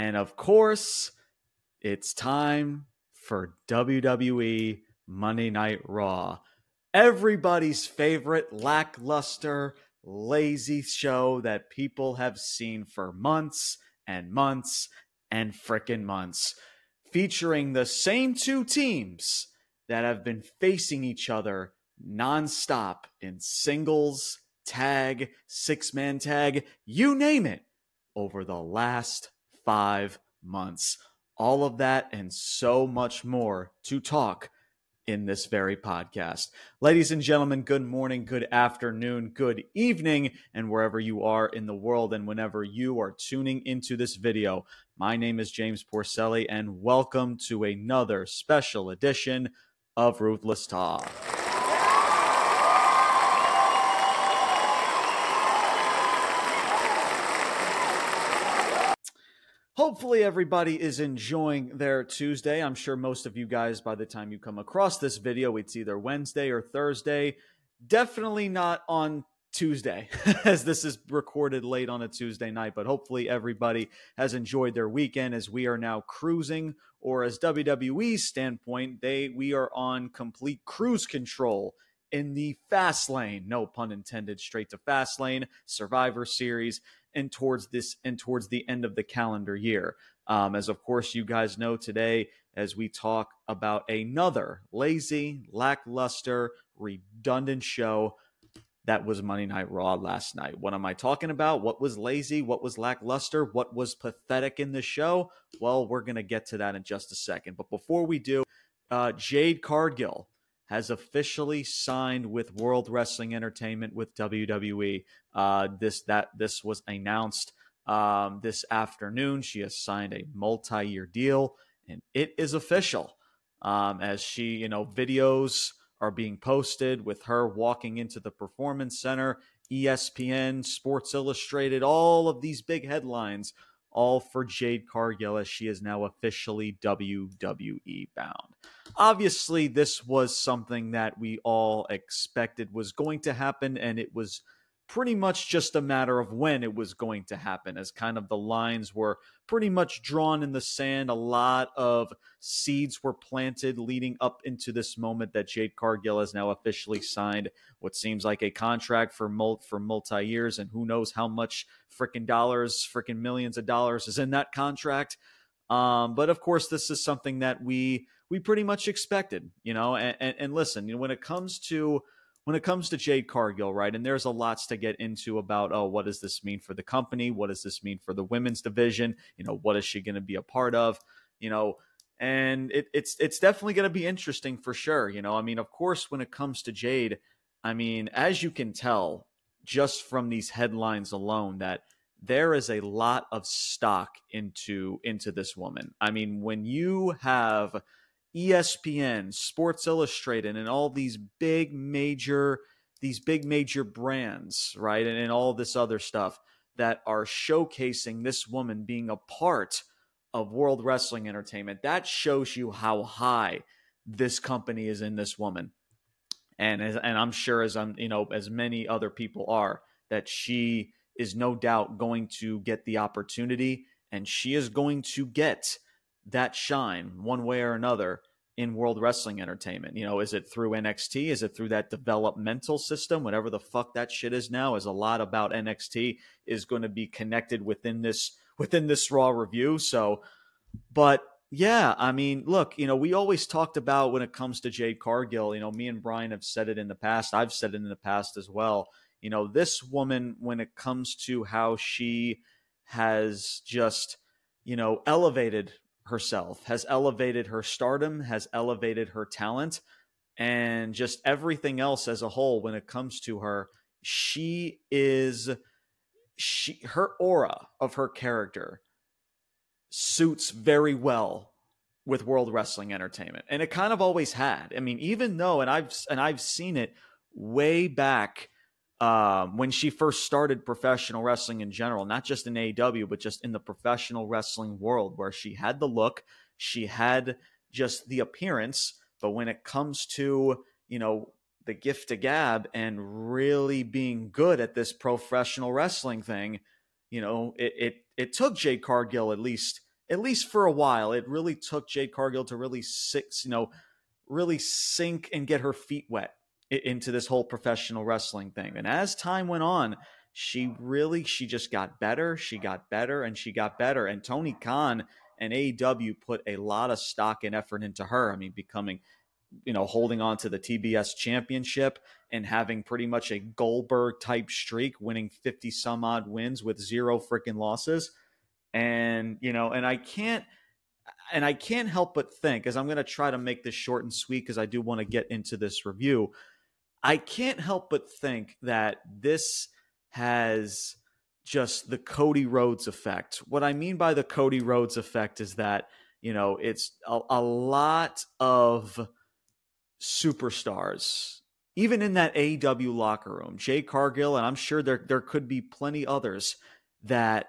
And of course, it's time for WWE Monday Night Raw. Everybody's favorite lackluster, lazy show that people have seen for months and months and frickin' months, featuring the same two teams that have been facing each other nonstop in singles, tag, six man tag, you name it, over the last five months. All of that and so much more to talk in this very podcast. Ladies and gentlemen, good morning, good afternoon, good evening, and wherever you are in the world and whenever you are tuning into this video. My name is James Porcelli, and welcome to another special edition of Ruthless Talk. Hopefully, everybody is enjoying their Tuesday. I'm sure most of you guys, by the time you come across this video, it's either Wednesday or Thursday. Definitely not on Tuesday, as this is recorded late on a Tuesday night. But hopefully, everybody has enjoyed their weekend as we are now cruising, or as WWE's standpoint, they we are on complete cruise control in the fast lane. No pun intended. Straight to Fastlane, Survivor Series and towards this and towards the end of the calendar year. Um, as of course you guys know today, as we talk about another lazy, lackluster, redundant show that was Monday Night Raw last night. What am I talking about? What was lazy? What was lackluster? What was pathetic in the show? Well, we're going to get to that in just a second. But before we do, uh, Jade Cargill has officially signed with World Wrestling Entertainment with WWE. Uh, this that this was announced um, this afternoon. She has signed a multi-year deal, and it is official. Um, as she, you know, videos are being posted with her walking into the Performance Center, ESPN, Sports Illustrated, all of these big headlines all for Jade Cargill as she is now officially WWE bound. Obviously, this was something that we all expected was going to happen, and it was pretty much just a matter of when it was going to happen, as kind of the lines were pretty much drawn in the sand. A lot of seeds were planted leading up into this moment that Jade Cargill has now officially signed what seems like a contract for mul- for multi years, and who knows how much freaking dollars, freaking millions of dollars is in that contract. Um, but of course, this is something that we we pretty much expected, you know. And, and, and listen, you know, when it comes to when it comes to Jade Cargill, right? And there's a lots to get into about, oh, what does this mean for the company? What does this mean for the women's division? You know, what is she going to be a part of? You know, and it, it's it's definitely going to be interesting for sure. You know, I mean, of course, when it comes to Jade, I mean, as you can tell just from these headlines alone, that there is a lot of stock into into this woman. I mean, when you have ESPN, Sports Illustrated, and all these big major these big major brands, right, and, and all this other stuff that are showcasing this woman being a part of World Wrestling Entertainment. That shows you how high this company is in this woman, and as, and I'm sure as I'm you know as many other people are that she is no doubt going to get the opportunity, and she is going to get that shine one way or another in World Wrestling Entertainment? You know, is it through NXT? Is it through that developmental system? Whatever the fuck that shit is now, is a lot about NXT is going to be connected within this within this Raw review. So, but yeah, I mean, look, you know, we always talked about when it comes to Jade Cargill. You know, me and Brian have said it in the past. I've said it in the past as well. You know, this woman, when it comes to how she has just, you know, elevated herself, has elevated her stardom, has elevated her talent, and just everything else as a whole when it comes to her. She is she her aura of her character suits very well with World Wrestling Entertainment. And it kind of always had. I mean, even though and I've and I've seen it way back um, when she first started professional wrestling in general, not just in AEW, but just in the professional wrestling world, where she had the look, she had just the appearance, but when it comes to you know the gift to gab and really being good at this professional wrestling thing, you know, it it, it took Jade Cargill at least at least for a while, it really took Jade Cargill to really six, you know, really sink and get her feet wet into this whole professional wrestling thing. And as time went on, she really she just got better, she got better and she got better and Tony Khan and AEW put a lot of stock and effort into her. I mean, becoming you know, holding on to the TBS championship and having pretty much a Goldberg type streak, winning 50 some odd wins with zero freaking losses. And, you know, and I can't and I can't help but think, as I'm going to try to make this short and sweet because I do want to get into this review, I can't help but think that this has just the Cody Rhodes effect. What I mean by the Cody Rhodes effect is that, you know, it's a, a lot of superstars, even in that AEW locker room, Jay Cargill, and I'm sure there, there could be plenty others that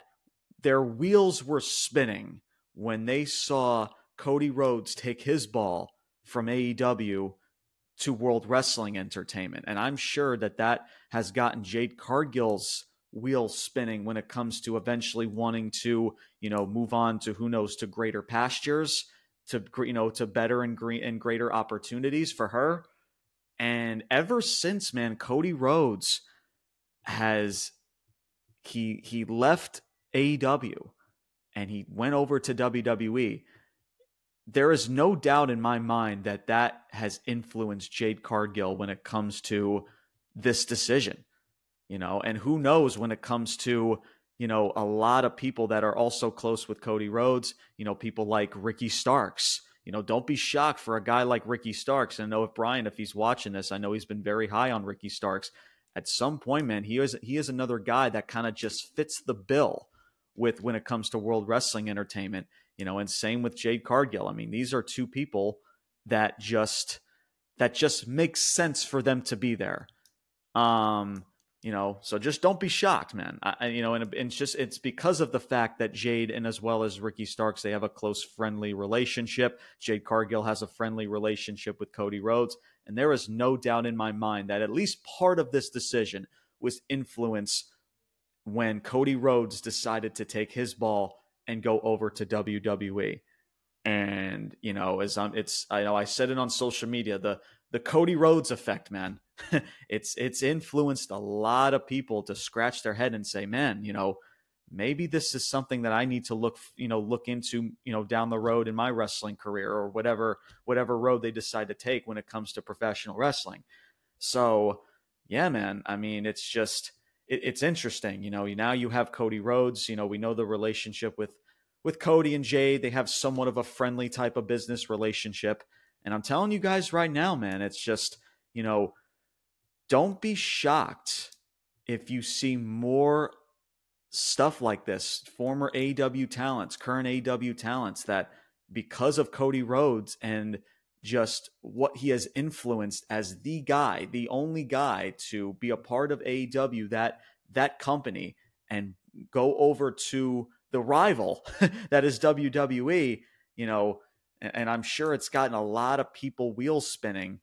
their wheels were spinning when they saw Cody Rhodes take his ball from AEW to World Wrestling Entertainment. And I'm sure that that has gotten Jade Cargill's wheel spinning when it comes to eventually wanting to, you know, move on to who knows to greater pastures, to you know, to better and, green, and greater opportunities for her. And ever since, man, Cody Rhodes has he he left AEW and he went over to WWE, there is no doubt in my mind that that has influenced Jade Cargill when it comes to this decision. You know, and who knows when it comes to, you know, a lot of people that are also close with Cody Rhodes, you know, people like Ricky Starks. You know, don't be shocked for a guy like Ricky Starks. And I know if Brian, if he's watching this, I know he's been very high on Ricky Starks. At some point, man, he is he is another guy that kind of just fits the bill with when it comes to World Wrestling Entertainment, you know, and same with Jade Cargill. I mean, these are two people that just that just makes sense for them to be there. Um, you know, so just don't be shocked, man. I, you know, and it's just it's because of the fact that Jade and as well as Ricky Starks, they have a close friendly relationship. Jade Cargill has a friendly relationship with Cody Rhodes, and there is no doubt in my mind that at least part of this decision was influenced when Cody Rhodes decided to take his ball and go over to WWE. And you know, as I'm, it's I know I said it on social media the the Cody Rhodes effect, man. it's it's influenced a lot of people to scratch their head and say, man, you know, maybe this is something that I need to look, you know, look into, you know, down the road in my wrestling career or whatever whatever road they decide to take when it comes to professional wrestling. So, yeah, man. I mean, it's just it, it's interesting. You know, now you have Cody Rhodes. You know, we know the relationship with with Cody and Jay. They have somewhat of a friendly type of business relationship. And I'm telling you guys right now, man, it's just you know, don't be shocked if you see more stuff like this. Former AEW talents, current AEW talents that because of Cody Rhodes and just what he has influenced as the guy, the only guy to be a part of AEW that that company and go over to the rival that is WWE, you know, and I'm sure it's gotten a lot of people wheels spinning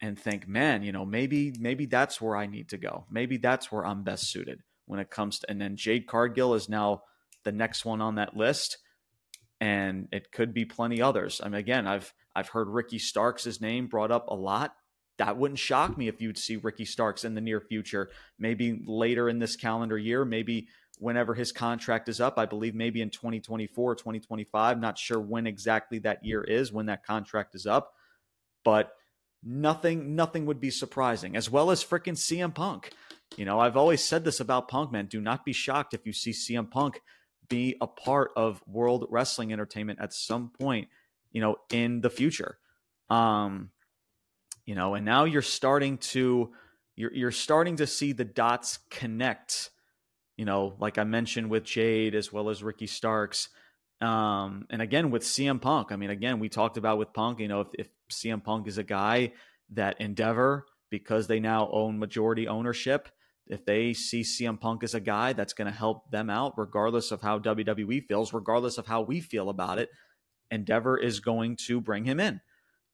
and think, man, you know, maybe maybe that's where I need to go. Maybe that's where I'm best suited when it comes to and then Jade Cargill is now the next one on that list and it could be plenty others. I mean again, I've I've heard Ricky Starks' name brought up a lot. That wouldn't shock me if you'd see Ricky Starks in the near future, maybe later in this calendar year, maybe whenever his contract is up. I believe maybe in 2024 or 2025. Not sure when exactly that year is, when that contract is up. But nothing, nothing would be surprising, as well as freaking CM Punk. You know, I've always said this about Punk, man. Do not be shocked if you see CM Punk be a part of World Wrestling Entertainment at some point you know, in the future. Um, you know, and now you're starting to you're you're starting to see the dots connect. You know, like I mentioned with Jade as well as Ricky Starks. Um, and again with CM Punk. I mean, again, we talked about with Punk, you know, if, if CM Punk is a guy that Endeavor, because they now own majority ownership, if they see CM Punk as a guy that's going to help them out, regardless of how WWE feels, regardless of how we feel about it, Endeavor is going to bring him in.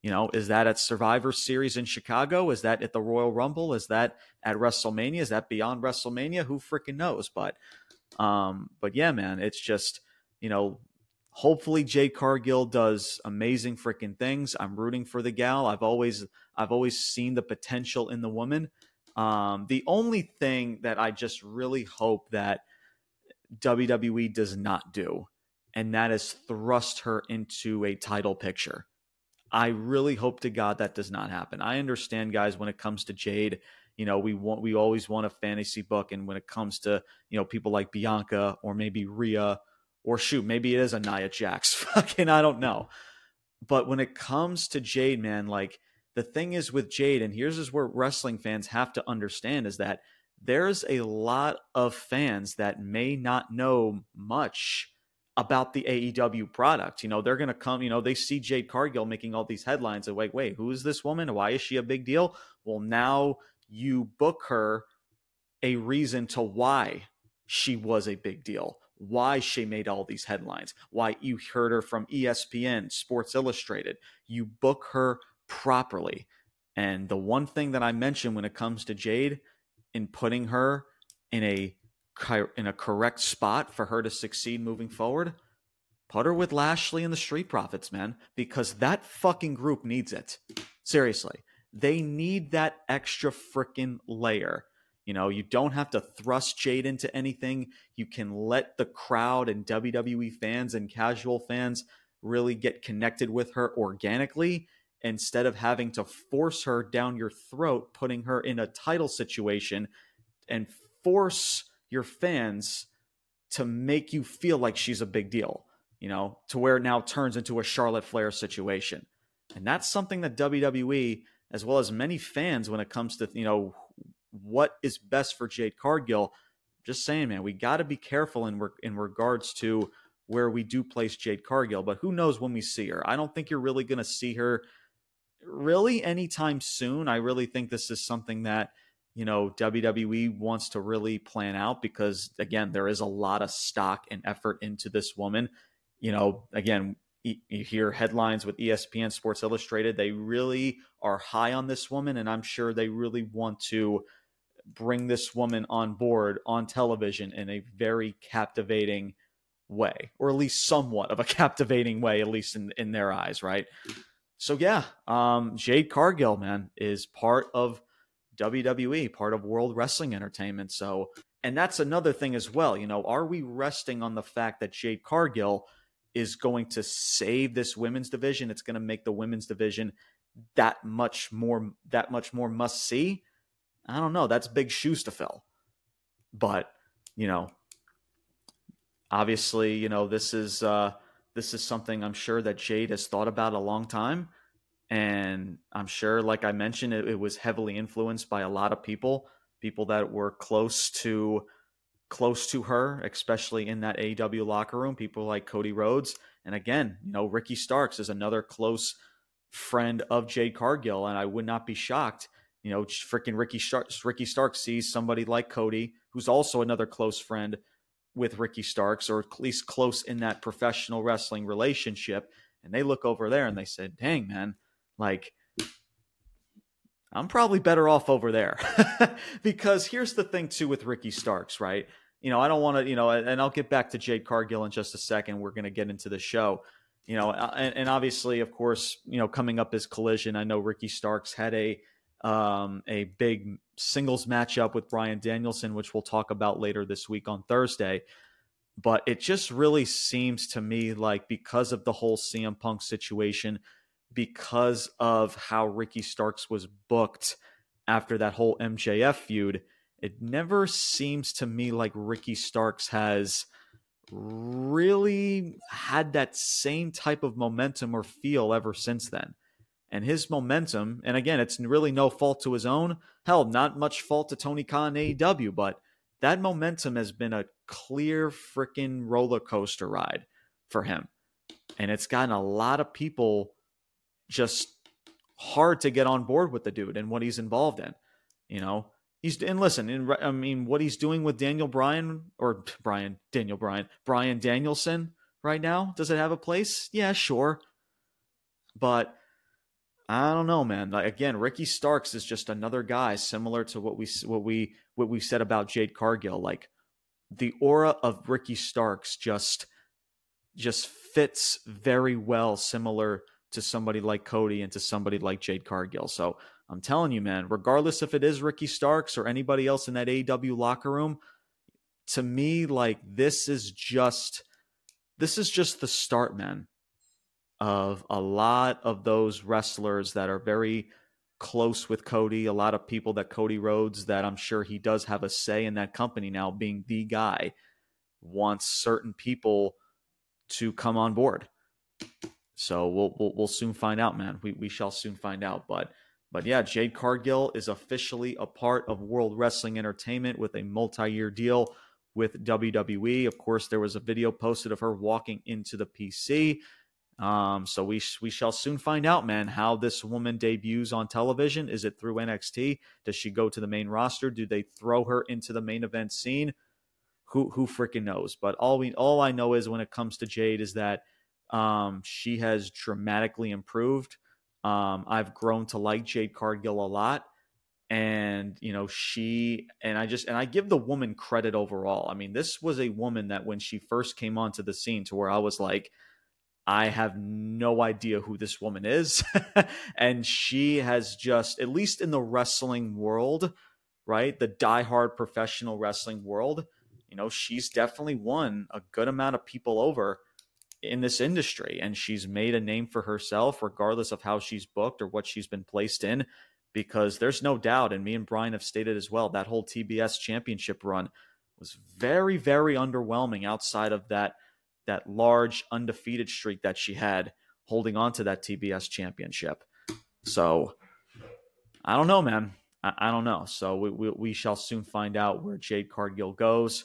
You know, is that at Survivor Series in Chicago? Is that at the Royal Rumble? Is that at WrestleMania? Is that beyond WrestleMania? Who freaking knows? But, um, but yeah, man, it's just you know, hopefully Jade Cargill does amazing freaking things. I'm rooting for the gal. I've always I've always seen the potential in the woman. Um, the only thing that I just really hope that WWE does not do, and that is thrust her into a title picture. I really hope to God that does not happen. I understand, guys, when it comes to Jade, you know, we want we always want a fantasy book, and when it comes to you know people like Bianca or maybe Rhea or shoot, maybe it is a Nia Jax. Fucking, I don't know. But when it comes to Jade, man, like the thing is with Jade, and here's is where wrestling fans have to understand is that there's a lot of fans that may not know much about the AEW product. You know, they're going to come, you know, they see Jade Cargill making all these headlines and wait, wait, who is this woman? Why is she a big deal? Well, now you book her a reason to why she was a big deal why she made all these headlines, why you heard her from ESPN, Sports Illustrated. You book her properly. And the one thing that I mentioned when it comes to Jade in putting her in a in a correct spot for her to succeed moving forward, put her with Lashley and the Street Profits, man, because that fucking group needs it. Seriously. They need that extra freaking layer you know, you don't have to thrust Jade into anything. You can let the crowd and WWE fans and casual fans really get connected with her organically instead of having to force her down your throat, putting her in a title situation and force your fans to make you feel like she's a big deal, you know, to where it now turns into a Charlotte Flair situation. And that's something that WWE, as well as many fans, when it comes to, you know, what is best for Jade Cargill. Just saying, man, we got to be careful in re- in regards to where we do place Jade Cargill. But who knows when we see her? I don't think you're really going to see her really anytime soon. I really think this is something that you know WWE wants to really plan out because again, there is a lot of stock and effort into this woman. You know, again, you hear headlines with ESPN Sports Illustrated. They really are high on this woman, and I'm sure they really want to bring this woman on board on television in a very captivating way, or at least somewhat of a captivating way, at least in, in their eyes, right? So yeah, um, Jade Cargill, man, is part of WWE, part of World Wrestling Entertainment. So, and that's another thing as well. You know, are we resting on the fact that Jade Cargill is going to save this women's division? It's going to make the women's division that much more that much more must see. I don't know. That's big shoes to fill. But, you know, obviously, you know, this is uh this is something I'm sure that Jade has thought about a long time. And I'm sure, like I mentioned, it, it was heavily influenced by a lot of people, people that were close to close to her, especially in that AEW locker room, people like Cody Rhodes. And again, you know, Ricky Starks is another close friend of Jade Cargill. And I would not be shocked you know, freaking Ricky Starks, Ricky Starks sees somebody like Cody, who's also another close friend with Ricky Starks, or at least close in that professional wrestling relationship, and they look over there and they said, "Dang, man, like." I'm probably better off over there. because here's the thing, too, with Ricky Starks, right? You know, I don't want to, you know, and I'll get back to Jade Cargill in just a second. We're going to get into the show, you know, and, and obviously, of course, you know, coming up is Collision. I know Ricky Starks had a um, a big singles matchup with Bryan Danielson, which we'll talk about later this week on Thursday. But it just really seems to me like because of the whole CM Punk situation, because of how Ricky Starks was booked after that whole MJF feud, it never seems to me like Ricky Starks has really had that same type of momentum or feel ever since then and his momentum, and again, it's really no fault to his own. Hell, not much fault to Tony Khan AEW, but that momentum has been a clear freaking roller coaster ride for him. And it's gotten a lot of people just hard to get on board with the dude and what he's involved in. You know, he's and listen, in, I mean, what he's doing with Daniel Bryan or Brian Daniel Bryan Bryan Danielson right now, does it have a place? Yeah, sure, but I don't know, man. Like, again, Ricky Starks is just another guy similar to what we what we what we said about Jade Cargill. Like the aura of Ricky Starks just just fits very well, similar to somebody like Cody and to somebody like Jade Cargill. So I'm telling you, man, regardless if it is Ricky Starks or anybody else in that AEW locker room, to me, like this is just this is just the start, man, of a lot of those wrestlers that are very close with Cody, a lot of people that Cody Rhodes that I'm sure he does have a say in that company now being the guy wants certain people to come on board. So we'll we'll, we'll soon find out, man. We we shall soon find out, but but yeah, Jade Cargill is officially a part of World Wrestling Entertainment with a multi-year deal with WWE. Of course, there was a video posted of her walking into the PC. Um, so we we shall soon find out, man, how this woman debuts on television. Is it through NXT? Does she go to the main roster? Do they throw her into the main event scene? Who who freaking knows? But all we all I know is when it comes to Jade is that um, she has dramatically improved. Um, I've grown to like Jade Cargill a lot. And you know she and i just and i give the woman credit overall. I mean this was a woman that when she first came onto the scene to where i was like i have no idea who this woman is. And she has just at least in the wrestling world right the diehard professional wrestling world you know she's definitely won a good amount of people over in this industry and she's made a name for herself regardless of how she's booked or what she's been placed in because there's no doubt, and me and Brian have stated as well, that whole TBS championship run was very, very underwhelming outside of that that large undefeated streak that she had holding on to that TBS championship. So I don't know, man. I, I don't know. So we, we, we shall soon find out where Jade Cargill goes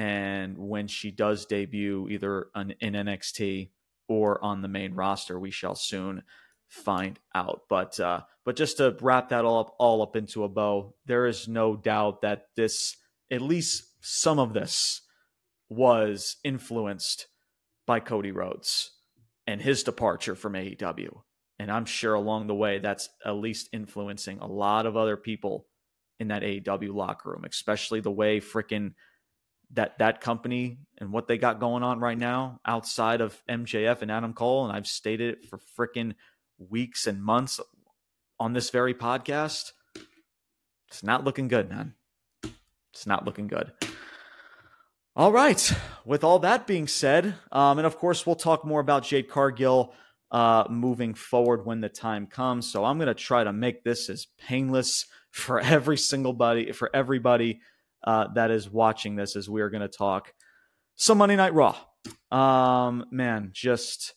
and when she does debut either in NXT or on the main roster, we shall soon find out. But uh, but just to wrap that all up all up into a bow, there is no doubt that this, at least some of this, was influenced by Cody Rhodes and his departure from AEW. And I'm sure along the way, that's at least influencing a lot of other people in that AEW locker room, especially the way freaking that that company and what they got going on right now outside of MJF and Adam Cole. And I've stated it for freaking weeks and months on this very podcast, it's not looking good, man. It's not looking good. All right. With all that being said, um, and of course, we'll talk more about Jade Cargill uh, moving forward when the time comes. So I'm going to try to make this as painless for every single body, for everybody uh, that is watching this, as we are going to talk some Monday Night Raw. Um, man, just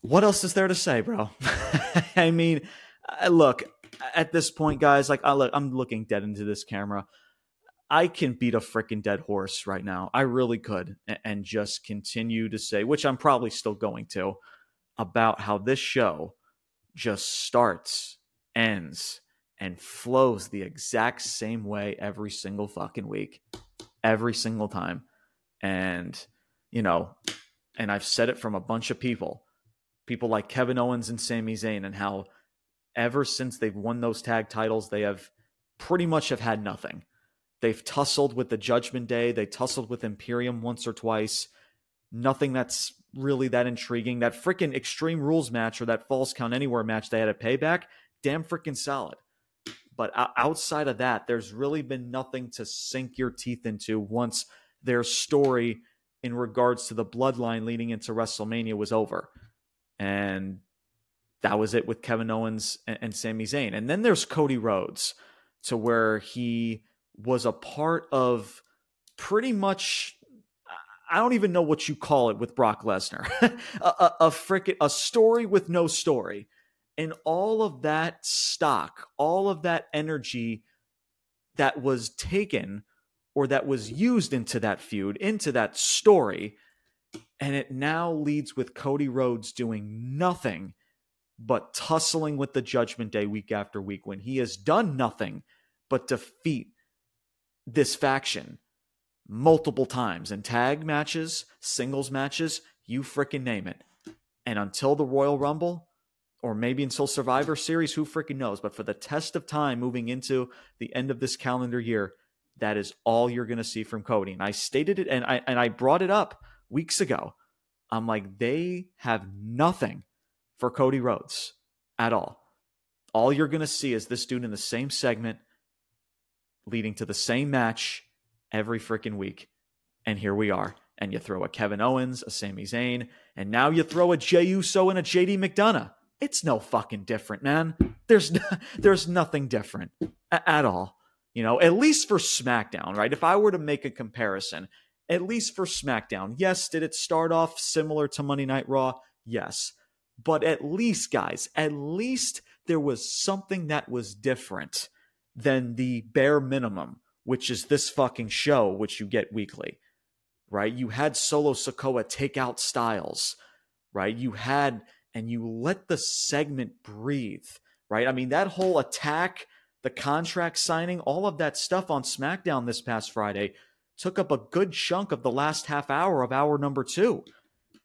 what else is there to say, bro? I mean, look, at this point, guys, like, I look, I'm looking dead into this camera. I can beat a freaking dead horse right now. I really could, and just continue to say, which I'm probably still going to, about how this show just starts, ends, and flows the exact same way every single fucking week, every single time. And, you know, and I've said it from a bunch of people people like Kevin Owens and Sami Zayn and how ever since they've won those tag titles, they have pretty much have had nothing. They've tussled with the Judgment Day, they tussled with Imperium once or twice. Nothing that's really that intriguing. That freaking Extreme Rules match or that Falls Count Anywhere match they had a payback, damn freaking solid. But outside of that, there's really been nothing to sink your teeth into once their story in regards to the bloodline leading into WrestleMania was over and that was it with Kevin Owens and, and Sami Zayn. And then there's Cody Rhodes, to where he was a part of pretty much I don't even know what you call it with Brock Lesnar. a, a, a frickin' a story with no story. And all of that stock, all of that energy that was taken or that was used into that feud, into that story, and it now leads with Cody Rhodes doing nothing but tussling with the Judgment Day week after week when he has done nothing but defeat this faction multiple times in tag matches, singles matches, you freaking name it. And until the Royal Rumble, or maybe until Survivor Series, who freaking knows? But for the test of time moving into the end of this calendar year, That is all you're going to see from Cody. And I stated it and I and I brought it up weeks ago. I'm like they have nothing for Cody Rhodes at all. All you're going to see is this dude in the same segment leading to the same match every freaking week. And here we are. And you throw a Kevin Owens, a Sami Zayn, and now you throw a Jey Uso and a JD McDonagh. It's no fucking different, man. There's no, there's nothing different at all. You know, at least for SmackDown, right? If I were to make a comparison, at least for SmackDown, yes, did it start off similar to Monday Night Raw? Yes. But at least, guys, at least there was something that was different than the bare minimum, which is this fucking show, which you get weekly, right? You had Solo Sikoa take out Styles, right? You had, and you let the segment breathe, right? I mean, that whole attack the contract signing, all of that stuff on SmackDown this past Friday took up a good chunk of the last half hour of hour number 2.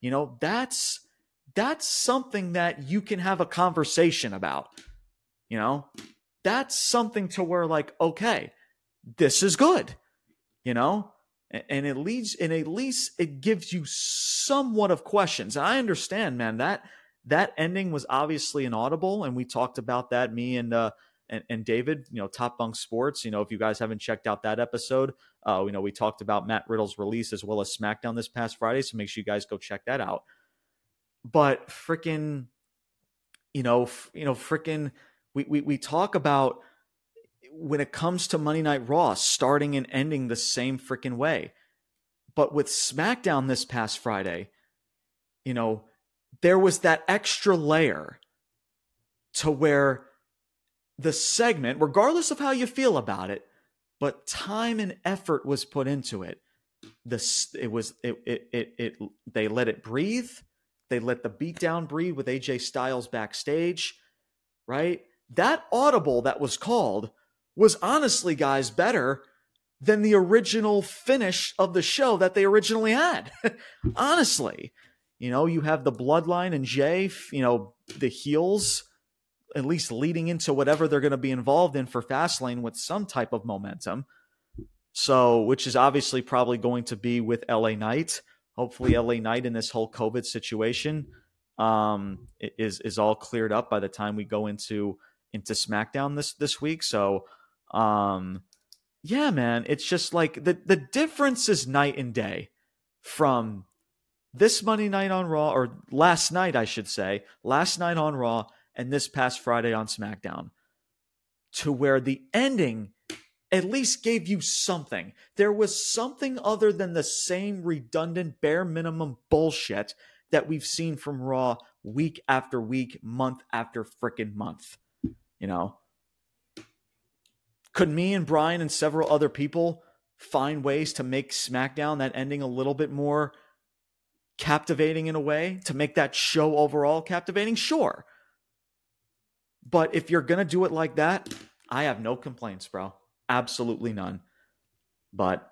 You know, that's that's something that you can have a conversation about. You know, that's something to where like, okay, this is good. You know, and it leads and at least it gives you somewhat of questions. I understand, man, that that ending was obviously inaudible, and we talked about that. Me and uh, and, and David, you know, Top Bunk Sports. You know, if you guys haven't checked out that episode, uh, you know, we talked about Matt Riddle's release as well as SmackDown this past Friday. So make sure you guys go check that out. But freaking, you know, f- you know, freaking, we, we we talk about when it comes to Monday Night Raw starting and ending the same freaking way. But with SmackDown this past Friday, you know, there was that extra layer to where the segment, regardless of how you feel about it, but time and effort was put into it. This it was it it it, it they let it breathe. They let the beatdown breathe with AJ Styles backstage, right? That audible that was called was honestly, guys, better than the original finish of the show that they originally had. honestly, you know, you have the bloodline and Jay, you know, the heels at least leading into whatever they're going to be involved in for Fastlane with some type of momentum. So, which is obviously probably going to be with LA Knight. Hopefully, LA Knight in this whole COVID situation um, is is all cleared up by the time we go into into SmackDown this this week. So, um, yeah, man, it's just like the the difference is night and day from this Monday night on Raw or last night, I should say, last night on Raw and this past Friday on SmackDown to where the ending at least gave you something. There was something other than the same redundant, bare minimum bullshit that we've seen from Raw week after week, month after freaking month. You know? Could me and Brian and several other people find ways to make SmackDown that ending a little bit more captivating in a way to make that show overall captivating? Sure. But if you're going to do it like that, I have no complaints, bro. Absolutely none. But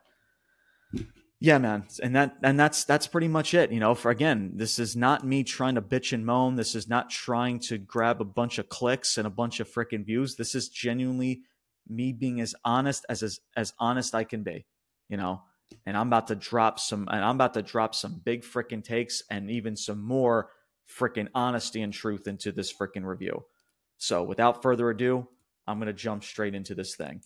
yeah, man. And that and that's that's pretty much it, you know. For again, this is not me trying to bitch and moan. This is not trying to grab a bunch of clicks and a bunch of freaking views. This is genuinely me being as honest as as, as honest I can be, you know. And I'm about to drop some and I'm about to drop some big freaking takes and even some more freaking honesty and truth into this freaking review. So without further ado, I'm going to jump straight into this thing.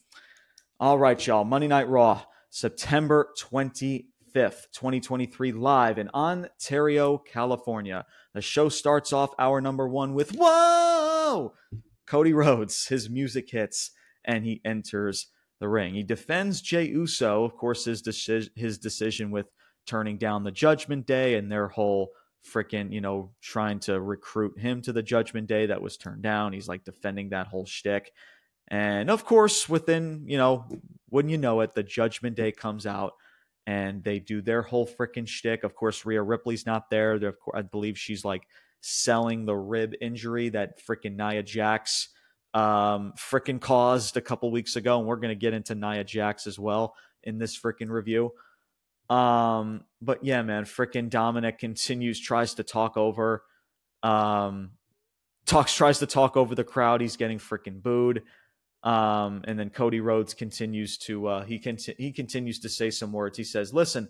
All right, y'all. Monday Night Raw, September 25th, 2023, live in Ontario, California. The show starts off hour number one with Whoa! Cody Rhodes, his music hits, and he enters the ring. He defends Jey Uso, of course, his, deci- his decision with turning down the Judgment Day and their whole freaking, you know, trying to recruit him to the Judgment Day that was turned down. He's like defending that whole shtick. And of course, within, you know, wouldn't you know it, the Judgment Day comes out and they do their whole freaking shtick. Of course, Rhea Ripley's not there. I believe she's like selling the rib injury that freaking Nia Jax um, freaking caused a couple weeks ago. And we're going to get into Nia Jax as well in this freaking review. Um, but yeah, man, freaking Dominic continues, tries to talk over, um, talks, tries to talk over the crowd. He's getting freaking booed. Um, and then Cody Rhodes continues to uh, he con- he continues to say some words. He says, "Listen,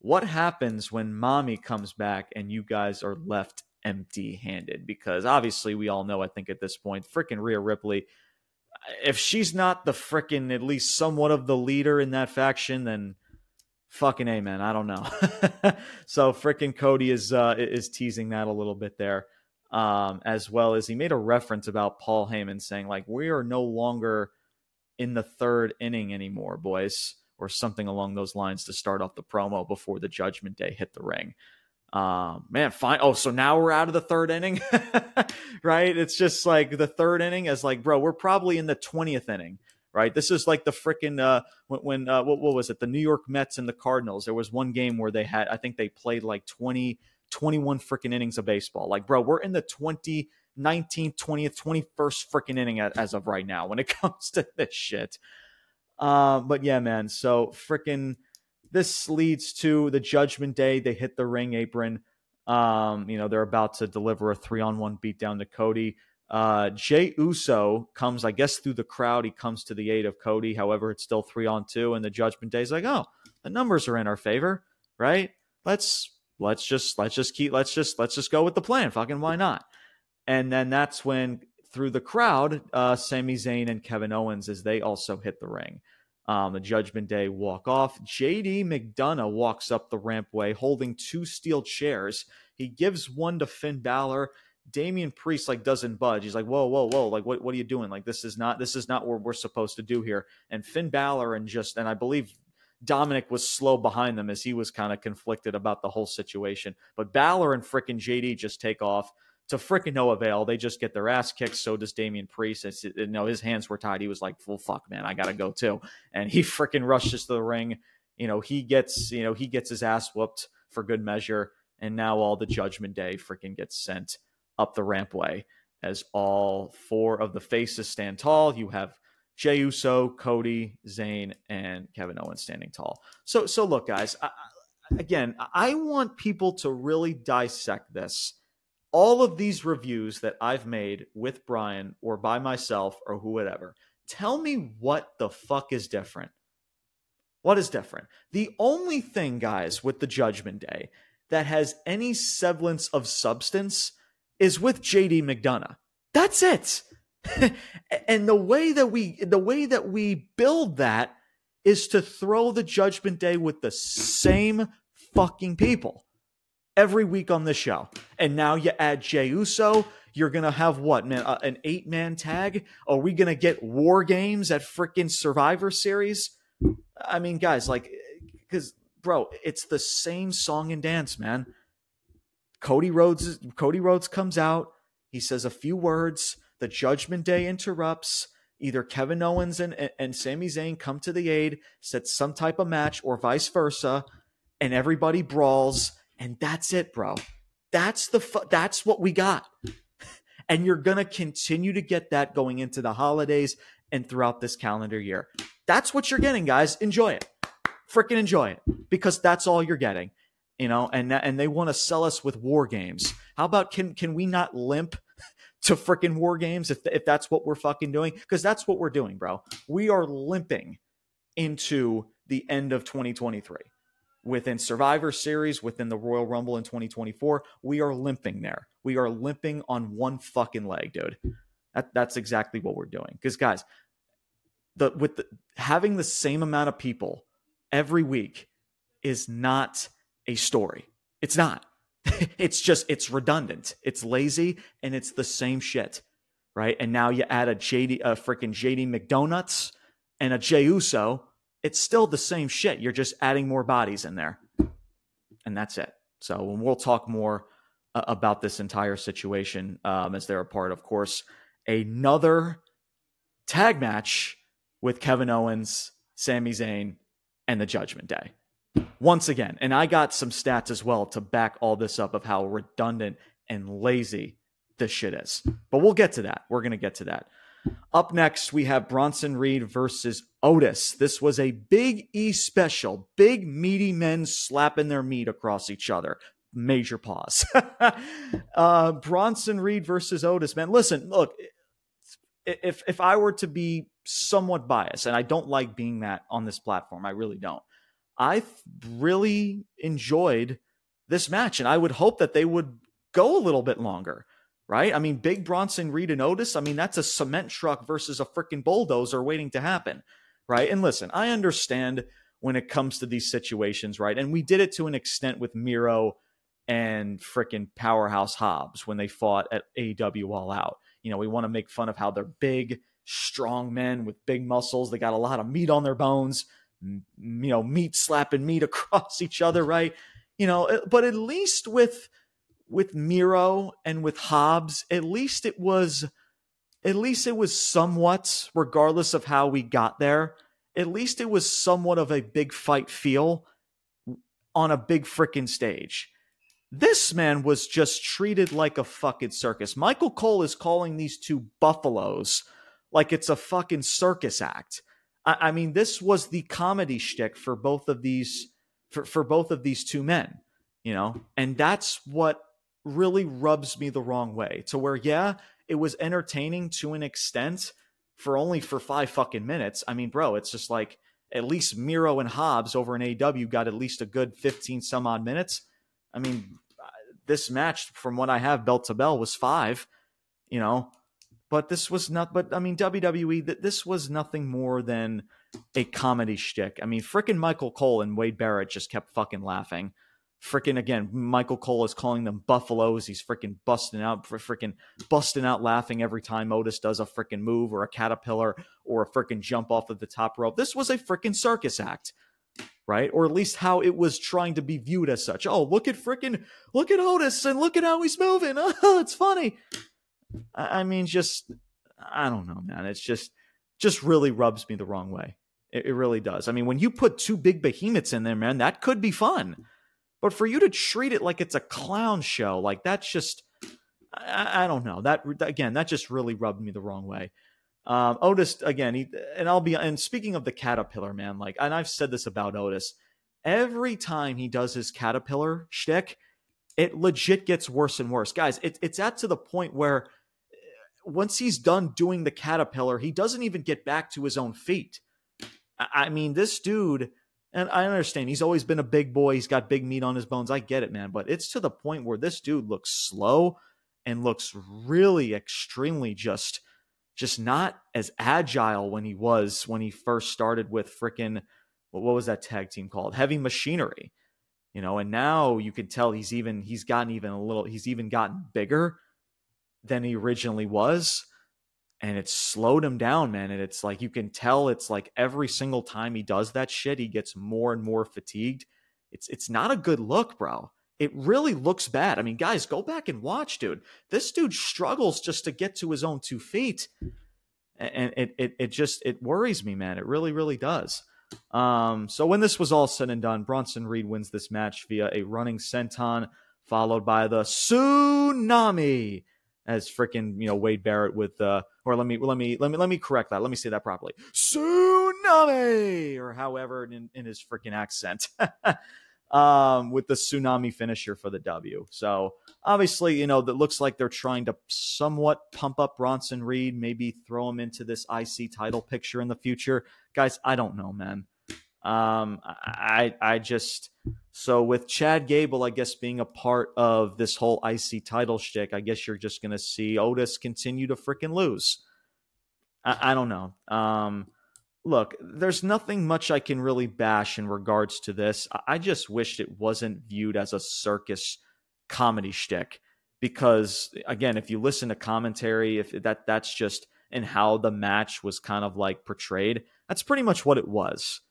what happens when mommy comes back and you guys are left empty-handed? Because obviously we all know. I think at this point, freaking Rhea Ripley, if she's not the freaking at least somewhat of the leader in that faction, then." Fucking amen. I don't know. so freaking Cody is uh, is teasing that a little bit there um, as well as he made a reference about Paul Heyman saying, like, we are no longer in the third inning anymore, boys, or something along those lines to start off the promo before the Judgment Day hit the ring. Um, man, fine. Oh, so now we're out of the third inning, right? It's just like the third inning is like, bro, we're probably in the 20th inning, right? This is like the freaking, uh, when, when uh, what, what was it? The New York Mets and the Cardinals. There was one game where they had, I think they played like 20, 21 freaking innings of baseball. Like, bro, we're in the 20, 19th, 20th, 21st freaking inning as of right now when it comes to this shit. Uh, but yeah, man. So freaking this leads to the judgment day. They hit the ring apron. Um, you know, they're about to deliver a three on one beatdown to Cody. Uh, Jey Uso comes, I guess, through the crowd. He comes to the aid of Cody. However, it's still three on two, and the judgment day is like, oh, the numbers are in our favor, right? Let's let's just let's just keep let's just let's just go with the plan. Fucking why not? And then that's when through the crowd, uh, Sami Zayn and Kevin Owens as they also hit the ring. Um, the Judgment Day walk off. JD McDonagh walks up the rampway holding two steel chairs. He gives one to Finn Balor. Damian Priest like doesn't budge. He's like, whoa, whoa, whoa! Like, what, what are you doing? Like, this is not this is not what we're supposed to do here. And Finn Balor and just and I believe Dominic was slow behind them as he was kind of conflicted about the whole situation. But Balor and frickin' JD just take off to frickin' no avail. They just get their ass kicked. So does Damian Priest. It's, you know, his hands were tied. He was like, "Full fuck, man, I gotta go too." And he frickin' rushes to the ring. You know, he gets, you know, he gets his ass whooped for good measure. And now all the Judgment Day frickin' gets sent up the rampway as all four of the faces stand tall. You have Jey Uso, Cody, Zayn, and Kevin Owens standing tall. So, so look, guys. I, again, I want people to really dissect this. All of these reviews that I've made with Brian or by myself or whoever, tell me what the fuck is different. What is different? The only thing, guys, with the Judgment Day that has any semblance of substance is with JD McDonagh. That's it. and the way that we the way that we build that is to throw the judgment day with the same fucking people every week on the show. And now you add Jey Uso, you're gonna have what man uh, an eight man tag? Are we gonna get war games at freaking Survivor Series? I mean, guys, like, because bro, it's the same song and dance, man. Cody Rhodes, Cody Rhodes comes out, he says a few words the Judgment Day interrupts. Either Kevin Owens and, and Sami Zayn come to the aid, set some type of match, or vice versa, and everybody brawls, and that's it, bro. That's the fu- that's what we got, and you're gonna continue to get that going into the holidays and throughout this calendar year. That's what you're getting, guys. Enjoy it, freaking enjoy it, because that's all you're getting, you know. And and they want to sell us with war games. How about can can we not limp? to freaking war games if, if that's what we're fucking doing because that's what we're doing bro we are limping into the end of 2023 within survivor series within the royal rumble in 2024 we are limping there we are limping on one fucking leg dude that, that's exactly what we're doing because guys the with the, having the same amount of people every week is not a story it's not it's just it's redundant. It's lazy and it's the same shit, right? And now you add a JD, a freaking JD McDonuts and a Jey Uso. It's still the same shit. You're just adding more bodies in there, and that's it. So we'll talk more uh, about this entire situation um, as they're a part, of course, another tag match with Kevin Owens, Sami Zayn, and the Judgment Day once again. And I got some stats as well to back all this up of how redundant and lazy this shit is. But we'll get to that. We're going to get to that. Up next, we have Bronson Reed versus Otis. This was a big E special, big meaty men slapping their meat across each other. Major pause. uh, Bronson Reed versus Otis, man. Listen, look, if if I were to be somewhat biased, and I don't like being that on this platform. I really don't. I really enjoyed this match, and I would hope that they would go a little bit longer, right? I mean, Big Bronson Reed and Otis, I mean, that's a cement truck versus a freaking bulldozer waiting to happen, right? And listen, I understand when it comes to these situations, right? And we did it to an extent with Miro and freaking Powerhouse Hobbs when they fought at AEW All Out. You know, we want to make fun of how they're big, strong men with big muscles. They got a lot of meat on their bones, you know, meat slapping meat across each other, right? You know, uh, but at least with with Miro and with Hobbs, at least it was at least it was somewhat regardless of how we got there, at least it was somewhat of a big fight feel on a big freaking stage. This man was just treated like a fucking circus. Michael Cole is calling these two buffaloes like it's a fucking circus act. I, I mean, this was the comedy shtick for both of these for, for both of these two men, you know, and that's what really rubs me the wrong way. To where, yeah, it was entertaining to an extent for only for five fucking minutes. I mean, bro, it's just like at least Miro and Hobbs over in AEW got at least a good 15 some odd minutes. I mean, uh, this match from what I have belt to bell was five, you know, but this was not. But I mean, WWE. That this was nothing more than a comedy shtick. I mean, freaking Michael Cole and Wade Barrett just kept fucking laughing. Freaking again, Michael Cole is calling them buffaloes. He's freaking busting out, freaking busting out laughing every time Otis does a freaking move or a caterpillar or a freaking jump off of the top rope. This was a freaking circus act right? Or at least how it was trying to be viewed as such. Oh, look at freaking look at Otis and look at how he's moving. Oh, it's funny. I mean, just I don't know, man. It's just just really rubs me the wrong way. It, it, really does. I mean, when you put two big behemoths in there, man, that could be fun. But for you to treat it like it's a clown show, like that's just I, I don't know. That again, that just really rubbed me the wrong way. Um, Otis again, he, and I'll be and speaking of the caterpillar, man, like, and I've said this about Otis. Every time he does his caterpillar shtick, it legit gets worse and worse, guys. It, it's at to the point where once he's done doing the caterpillar, he doesn't even get back to his own feet. I mean, this dude, and I understand he's always been a big boy. He's got big meat on his bones. I get it, man. But it's to the point where this dude looks slow and looks really extremely just, just not as agile when he was when he first started with freaking what was that tag team called? Heavy Machinery. You know, and now you can tell he's even he's gotten even a little he's even gotten bigger than he originally was. And it's slowed him down, man. And it's like you can tell it's like every single time he does that shit, he gets more and more fatigued. It's it's not a good look, bro. It really looks bad. I mean, guys, go back and watch, dude. This dude struggles just to get to his own two feet. And it it it just it worries me, man. It really, really does. Um, so when this was all said and done, Bronson Reed wins this match via a running senton, followed by the tsunami as freaking you know Wade Barrett with uh or let me let me let me let me correct that. Let me say that properly. Tsunami or however in, in his freaking accent. um with the tsunami finisher for the W. So obviously, you know, that looks like they're trying to somewhat pump up Bronson Reed, maybe throw him into this IC title picture in the future. Guys, I don't know, man. Um, I I just so with Chad Gable, I guess being a part of this whole IC title shtick, I guess you're just gonna see Otis continue to freaking lose. I, I don't know. Um, look, there's nothing much I can really bash in regards to this. I just wished it wasn't viewed as a circus comedy shtick because again, if you listen to commentary, if that that's just and how the match was kind of like portrayed, that's pretty much what it was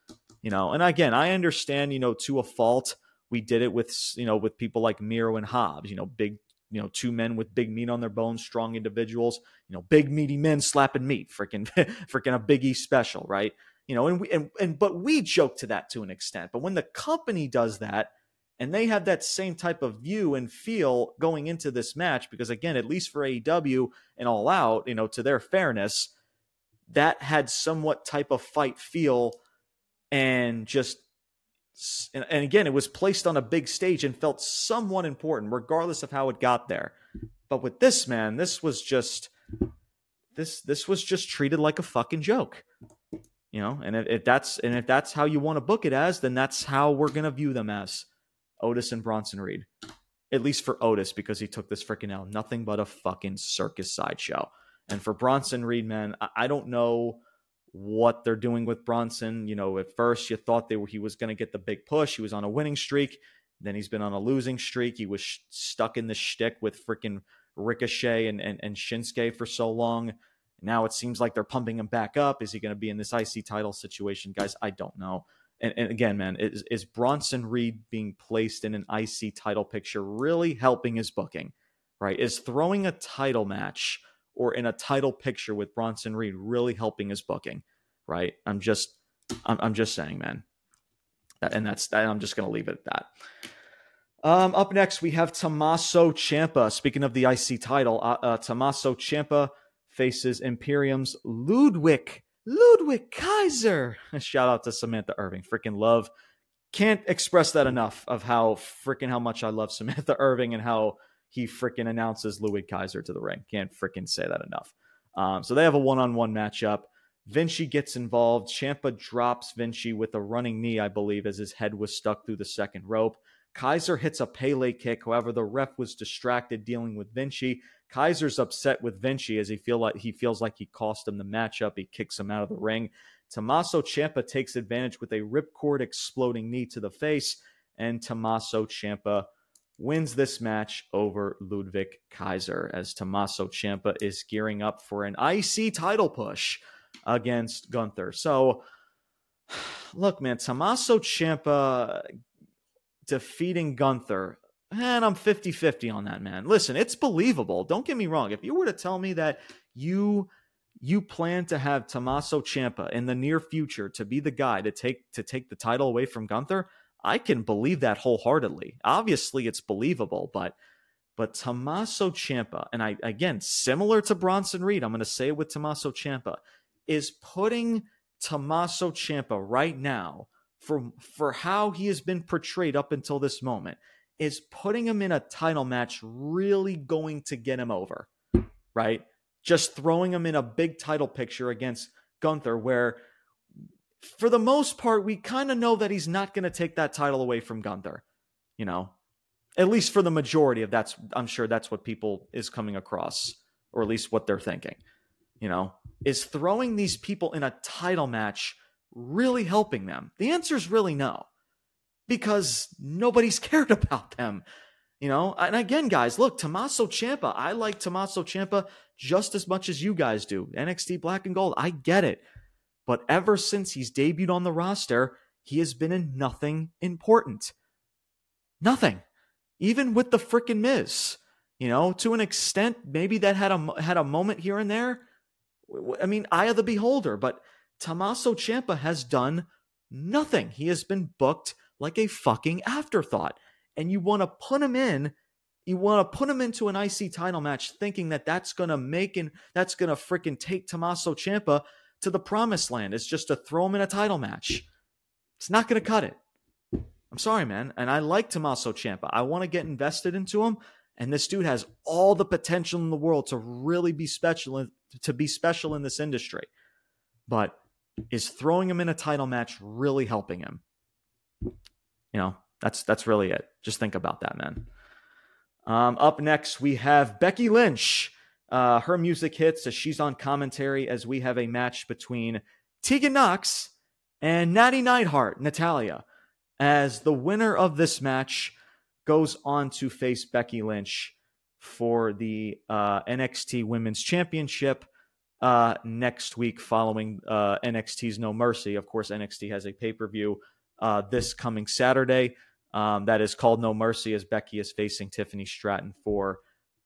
you know and again i understand you know to a fault we did it with you know with people like miro and hobbs you know big you know two men with big meat on their bones strong individuals you know big meaty men slapping meat freaking freaking a biggie special right? You know and we and, and but we joke to that to an extent but when the company does that and they have that same type of view and feel going into this match because again at least for AEW and all out you know to their fairness that had somewhat type of fight feel and just and, again it was placed on a big stage and felt somewhat important regardless of how it got there but with this man this was just this this was just treated like a fucking joke You know, and if, if that's and if that's how you want to book it as, then that's how we're gonna view them as Otis and Bronson Reed. At least for Otis, because he took this freaking L. Nothing but a fucking circus sideshow. And for Bronson Reed, man, I, I don't know what they're doing with Bronson. You know, at first you thought they were he was going to get the big push. He was on a winning streak. Then he's been on a losing streak. He was sh- stuck in the shtick with freaking Ricochet and, and, and Shinsuke for so long. Now it seems like they're pumping him back up. Is he going to be in this IC title situation? Guys, I don't know. And, and again, man, is, is Bronson Reed being placed in an IC title picture really helping his booking? Right? Is throwing a title match or in a title picture with Bronson Reed really helping his booking? Right? I'm just, I'm, I'm just saying, man. And that's, that, I'm just going to leave it at that. Um, up next, we have Tommaso Ciampa. Speaking of the IC title, uh, uh, Tommaso Ciampa faces Imperium's Ludwig Ludwig Kaiser. Shout out to Samantha Irvin. Freaking love. Can't express that enough of how freaking how much I love Samantha Irvin and how he freaking announces Ludwig Kaiser to the ring. Can't freaking say that enough. Um, so they have a one-on-one matchup. Vinci gets involved. Ciampa drops Vinci with a running knee, I believe, as his head was stuck through the second rope. Kaiser hits a Pele kick. However, the ref was distracted dealing with Vinci. Kaiser's upset with Vinci as he feel like he feels like he cost him the matchup. He kicks him out of the ring. Tommaso Ciampa takes advantage with a ripcord exploding knee to the face, and Tommaso Ciampa wins this match over Ludwig Kaiser as Tommaso Ciampa is gearing up for an IC title push against Gunther. So, look, man, Tommaso Ciampa defeating Gunther and I'm 50 50 on that, man. Listen, it's believable. Don't get me wrong. If you were to tell me that you you plan to have Tommaso Ciampa in the near future to be the guy to take to take the title away from Gunther, I can believe that wholeheartedly. Obviously, it's believable, but but Tommaso Ciampa, and I again similar to Bronson Reed, I'm going to say it with Tommaso Ciampa, is putting Tommaso Ciampa right now for for how he has been portrayed up until this moment is putting him in a title match really going to get him over, right? Just throwing him in a big title picture against Gunther, where for the most part, we kind of know that he's not going to take that title away from Gunther, you know, at least for the majority of that's, I'm sure that's what people is coming across, or at least what they're thinking, you know, is throwing these people in a title match really helping them? The answer is really no because nobody's cared about them. You know, and again, guys, look, Tommaso Ciampa. I like Tommaso Ciampa just as much as you guys do. NXT Black and Gold, I get it. But ever since he's debuted on the roster, he has been in nothing important. Nothing. Even with the freaking Miz. You know, to an extent, maybe that had a had a moment here and there. I mean, eye of the beholder. But Tommaso Ciampa has done nothing. He has been booked like a fucking afterthought. And you want to put him in, you want to put him into an IC title match thinking that that's going to make and that's going to freaking take Tommaso Ciampa to the promised land. It's just to throw him in a title match. It's not going to cut it. I'm sorry, man. And I like Tommaso Ciampa. I want to get invested into him. And this dude has all the potential in the world to really be special to be special in this industry. But is throwing him in a title match really helping him? you know, that's that's really it. Just think about that, man. Um, up next, we have Becky Lynch. Uh, her music hits as she's on commentary as we have a match between Tegan Nox and Natty Neidhart, Natalya, as the winner of this match goes on to face Becky Lynch for the uh, NXT Women's Championship uh, next week following uh, NXT's No Mercy. Of course, NXT has a pay per view uh, this coming Saturday. Um, that is called No Mercy as Becky is facing Tiffany Stratton for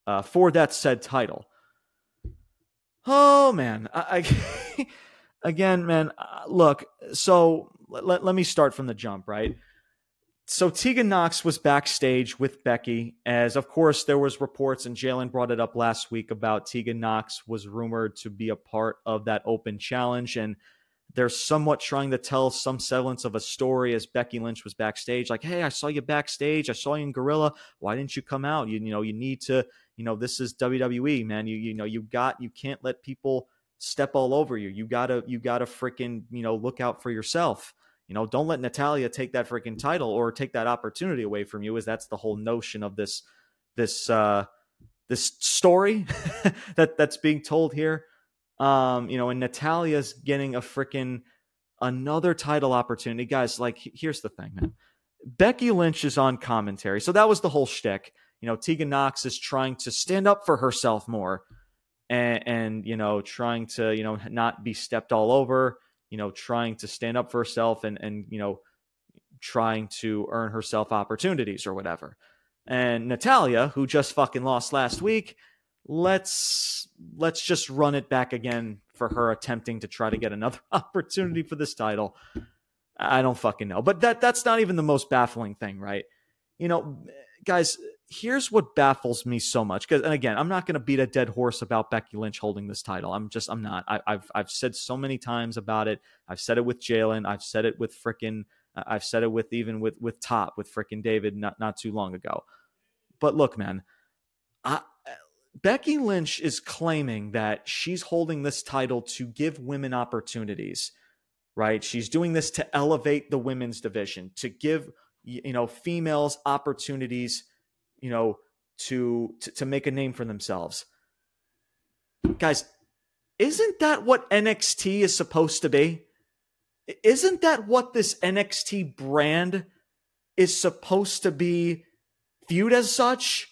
uh, for that said title. Oh man, I, I again, man. Uh, look, so let, let me start from the jump, right? So Tegan Nox was backstage with Becky, as of course there was reports, and Jalen brought it up last week about Tegan Nox was rumored to be a part of that open challenge, and they're somewhat trying to tell some semblance of a story as Becky Lynch was backstage, like, "Hey, I saw you backstage. I saw you in Gorilla. Why didn't you come out? You, you know, you need to. You know, this is WWE, man. You, you know, you got. You can't let people step all over you. You gotta you gotta freaking you know look out for yourself. You know, don't let Natalya take that freaking title or take that opportunity away from you, Is that's the whole notion of this this uh this story that that's being told here. Um, you know, and Natalya's getting a freaking another title opportunity. Guys, like here's the thing, man. Becky Lynch is on commentary. So that was the whole shtick. You know, Tegan Nox is trying to stand up for herself more and, and, you know, trying to, you know, not be stepped all over, you know, trying to stand up for herself and, and, you know, trying to earn herself opportunities or whatever. And Natalya, who just fucking lost last week, let's let's just run it back again for her attempting to try to get another opportunity for this title. I don't fucking know. But that that's not even the most baffling thing, right? You know, guys, here's what baffles me so much. Because and again, I'm not going to beat a dead horse about Becky Lynch holding this title. I'm just I'm not. I, have I've said so many times about it. I've said it with Jalen. I've said it with frickin' I've said it with even with with Top with frickin' David not not too long ago. But look, man, I, Becky Lynch is claiming that she's holding this title to give women opportunities right? She's doing this to elevate the women's division, to give you know females opportunities, you know, to to, to make a name for themselves. Guys, isn't that what NXT is supposed to be? Isn't that what this NXT brand is supposed to be viewed as such?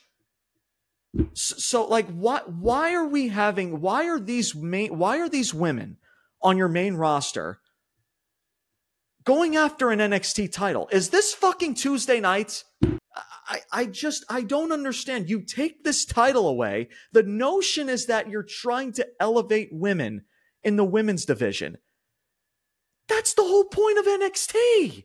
So, like, what? Why are we having? Why are these main? Why are these women on your main roster going after an NXT title. Is this fucking Tuesday night? I, I just, I don't understand. You take this title away. The notion is that you're trying to elevate women in the women's division. That's the whole point of NXT.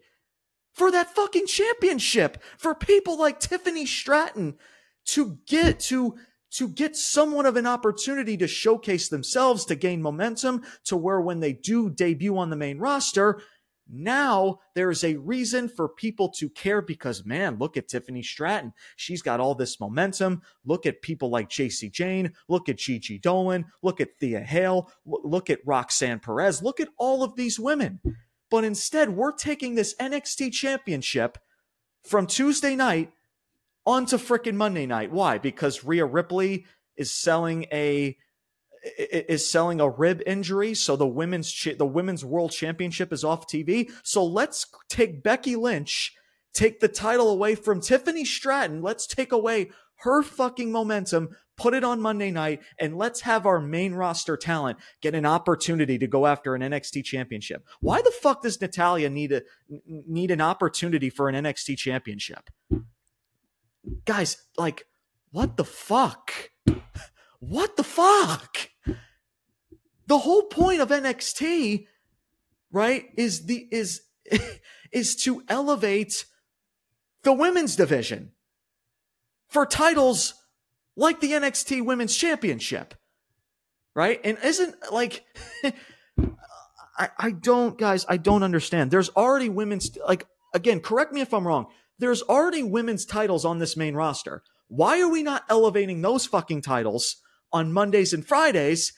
For that fucking championship. For people like Tiffany Stratton to get to to get somewhat of an opportunity to showcase themselves, to gain momentum, to where when they do debut on the main roster, now there's a reason for people to care because, man, look at Tiffany Stratton. She's got all this momentum. Look at people like Jacy Jayne. Look at Gigi Dolan. Look at Thea Hale. Look at Roxanne Perez. Look at all of these women. But instead, we're taking this NXT championship from Tuesday night onto frickin' Monday night. Why? Because Rhea Ripley is selling a is selling a rib injury, so the women's cha- the women's world championship is off TV. So let's take Becky Lynch, take the title away from Tiffany Stratton. Let's take away her fucking momentum, put it on Monday night, and let's have our main roster talent get an opportunity to go after an NXT championship. Why the fuck does Natalya need a need an opportunity for an NXT championship? Guys, like, what the fuck? What the fuck? The whole point of NXT, right, is the is is to elevate the women's division for titles like the NXT Women's Championship. Right? And isn't like I, I don't guys, I don't understand. There's already women's like again, correct me if I'm wrong. There's already women's titles on this main roster. Why are we not elevating those fucking titles on Mondays and Fridays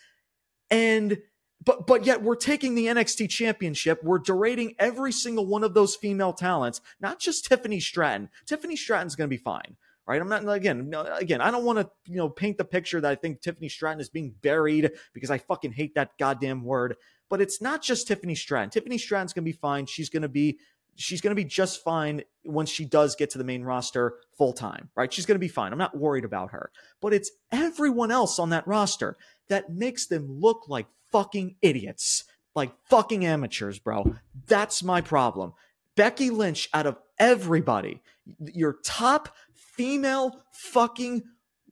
and but but yet we're taking the NXT championship. We're derating every single one of those female talents, not just Tiffany Stratton. Tiffany Stratton's going to be fine, right? I'm not again, again. I don't want to you know paint the picture that I think Tiffany Stratton is being buried because I fucking hate that goddamn word. But it's not just Tiffany Stratton. Tiffany Stratton's going to be fine. She's going to be she's going to be just fine once she does get to the main roster full time, right? She's going to be fine. I'm not worried about her. But it's everyone else on that roster that makes them look like fucking idiots, like fucking amateurs, bro. That's my problem. Becky Lynch, out of everybody, your top female fucking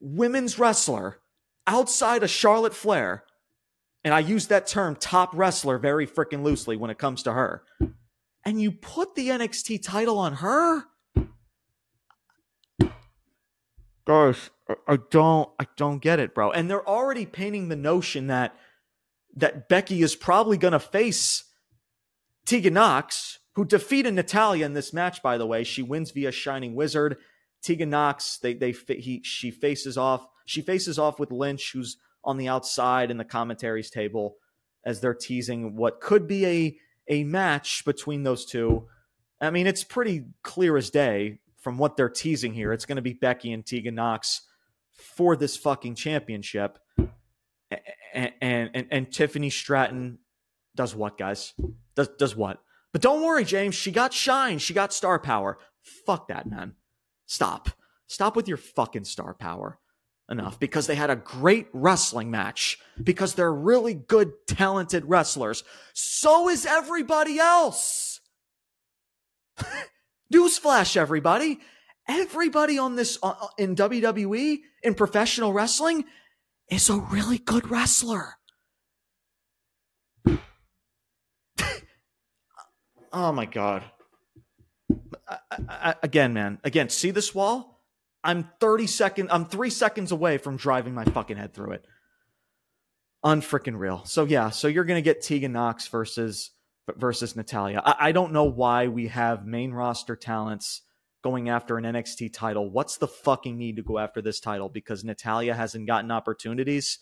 women's wrestler outside of Charlotte Flair, and I use that term top wrestler very freaking loosely when it comes to her and you put the NXT title on her? Guys, I don't I don't get it, bro. And they're already painting the notion that that Becky is probably going to face Tegan Nox, who defeated Natalya in this match by the way. She wins via Shining Wizard. Tegan Nox, they they he she faces off. She faces off with Lynch, who's on the outside in the commentaries table as they're teasing what could be a a match between those two. I mean, it's pretty clear as day from what they're teasing here. It's going to be Becky and Tegan Nox for this fucking championship. And, and, and, and Tiffany Stratton does what, guys? Does does what? But don't worry, James. She got shine. She got star power. Fuck that, man. Stop. Stop with your fucking star power. Enough because they had a great wrestling match because they're really good, talented wrestlers. So is everybody else. Newsflash, everybody. Everybody on this uh, uh in WWE, in professional wrestling, is a really good wrestler. oh my God. I, I, again, man. Again, see this wall? I'm 30 seconds, I'm three seconds away from driving my fucking head through it. Unfreaking real. So yeah, so you're gonna get Tegan Nox versus versus Natalya. I, I don't know why we have main roster talents going after an NXT title. What's the fucking need to go after this title? Because Natalya hasn't gotten opportunities.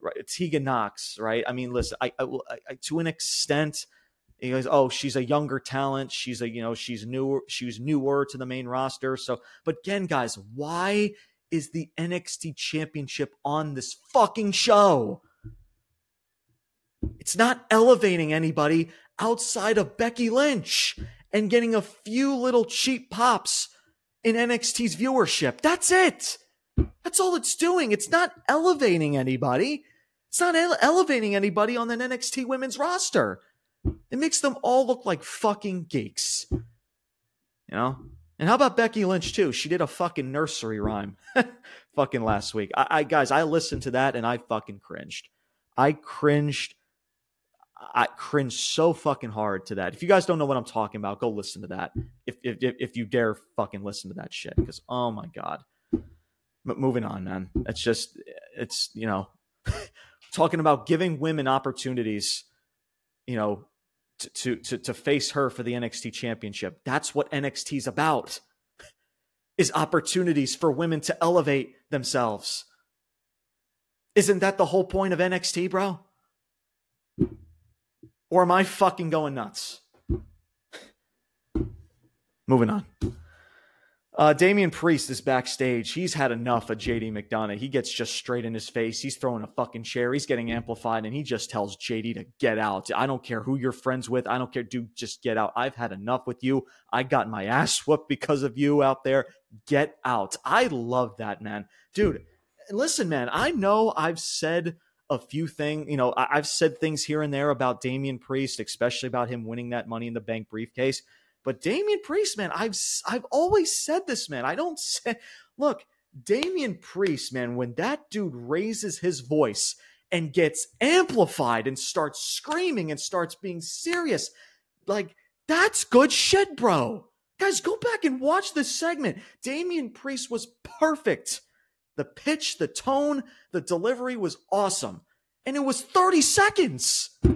Right, Tegan Nox, right? I mean, listen, I, I, I to an extent, he goes, "Oh, she's a younger talent. She's a you know she's newer. She's newer to the main roster." So, but again, guys, why is the NXT Championship on this fucking show? It's not elevating anybody outside of Becky Lynch and getting a few little cheap pops in NXT's viewership. That's it. That's all it's doing. It's not elevating anybody. It's not ele- elevating anybody on the NXT women's roster. It makes them all look like fucking geeks. You know? And how about Becky Lynch too? She did a fucking nursery rhyme fucking last week. I, I guys, I listened to that and I fucking cringed. I cringed. I cringed so fucking hard to that. If you guys don't know what I'm talking about, go listen to that. If if if you dare fucking listen to that shit, because oh my god. But moving on, man. It's just it's you know talking about giving women opportunities, you know, to, to, to face her for the NXT championship. That's what NXT's about. Is opportunities for women to elevate themselves. Isn't that the whole point of NXT, bro? Or am I fucking going nuts? Moving on. Uh, Damian Priest is backstage. He's had enough of JD McDonagh. He gets just straight in his face. He's throwing a fucking chair. He's getting amplified, and he just tells JD to get out. I don't care who you're friends with. I don't care, dude. Just get out. I've had enough with you. I got my ass whooped because of you out there. Get out. I love that, man. Dude, listen, man. I know I've said a few things. You know, I've said things here and there about Damian Priest, especially about him winning that Money in the Bank briefcase. But Damian Priest, man, I've I've always said this, man. I don't say look, Damian Priest, man, when that dude raises his voice and gets amplified and starts screaming and starts being serious, like that's good shit, bro. Guys, go back and watch this segment. Damian Priest was perfect. The pitch, the tone, the delivery was awesome. And it was 30 seconds.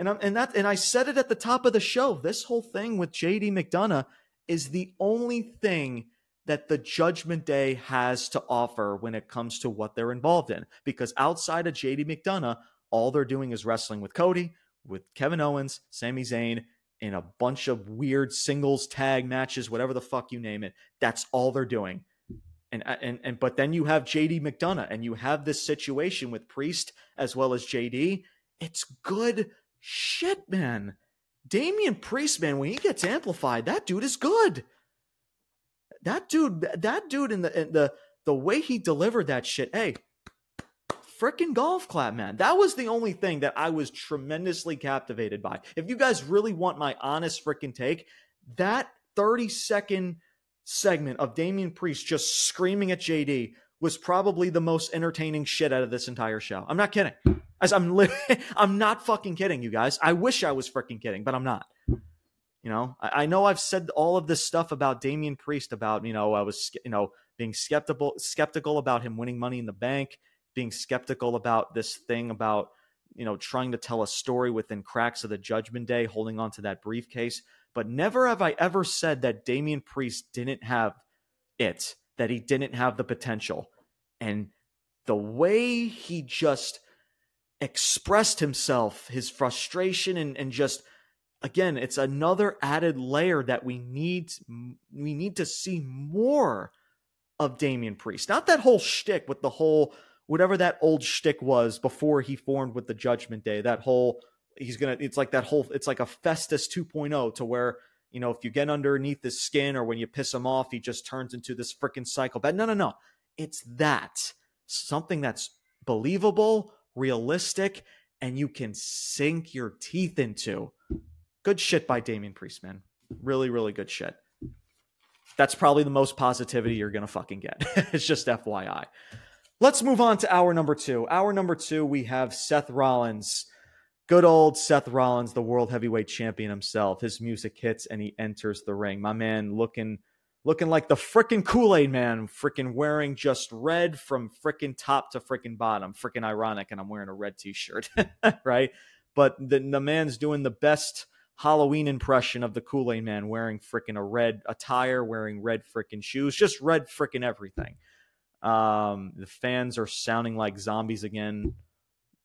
And I'm, and that and I said it at the top of the show. This whole thing with JD McDonagh is the only thing that the Judgment Day has to offer when it comes to what they're involved in. Because outside of JD McDonagh, all they're doing is wrestling with Cody, with Kevin Owens, Sami Zayn, in a bunch of weird singles tag matches, whatever the fuck you name it. That's all they're doing. And and and but then you have JD McDonagh and you have this situation with Priest as well as JD. It's good shit, man. Damian Priest, man, when he gets amplified, that dude is good. That dude, that dude in the in the the way he delivered that shit, hey, freaking golf clap, man. That was the only thing that I was tremendously captivated by. If you guys really want my honest freaking take, that 30 second segment of Damian Priest just screaming at JD was probably the most entertaining shit out of this entire show. I'm not kidding. As I'm li- I'm not fucking kidding, you guys. I wish I was freaking kidding, but I'm not. You know, I, I, know I've said all of this stuff about Damian Priest about, you know, I was, you know, being skeptical skeptical about him winning money in the bank, being skeptical about this thing about, you know, trying to tell a story within cracks of the judgment day, holding on to that briefcase. But never have I ever said that Damian Priest didn't have it, that he didn't have the potential. And the way he just expressed himself, his frustration, and, and just again, it's another added layer that we need we need to see more of Damian Priest. Not that whole shtick with the whole whatever that old shtick was before he formed with the Judgment Day. That whole he's gonna it's like that whole it's like a Festus 2.0 to where you know if you get underneath his skin or when you piss him off, he just turns into this freaking psychopath. No, no, no. It's that something that's believable, realistic, and you can sink your teeth into. Good shit by Damian Priest, man. Really, really good shit. That's probably the most positivity you're gonna fucking get. it's just FYI. Let's move on to hour number two. Hour number two, we have Seth Rollins. Good old Seth Rollins, the world heavyweight champion himself. His music hits and he enters the ring. My man looking looking like the freaking Kool-Aid man, freaking wearing just red from freaking top to freaking bottom. Freaking ironic, and I'm wearing a red t-shirt, right? But the, the man's doing the best Halloween impression of the Kool Aid Man wearing freaking a red attire, wearing red freaking shoes, just red freaking everything. Um, the fans are sounding like zombies again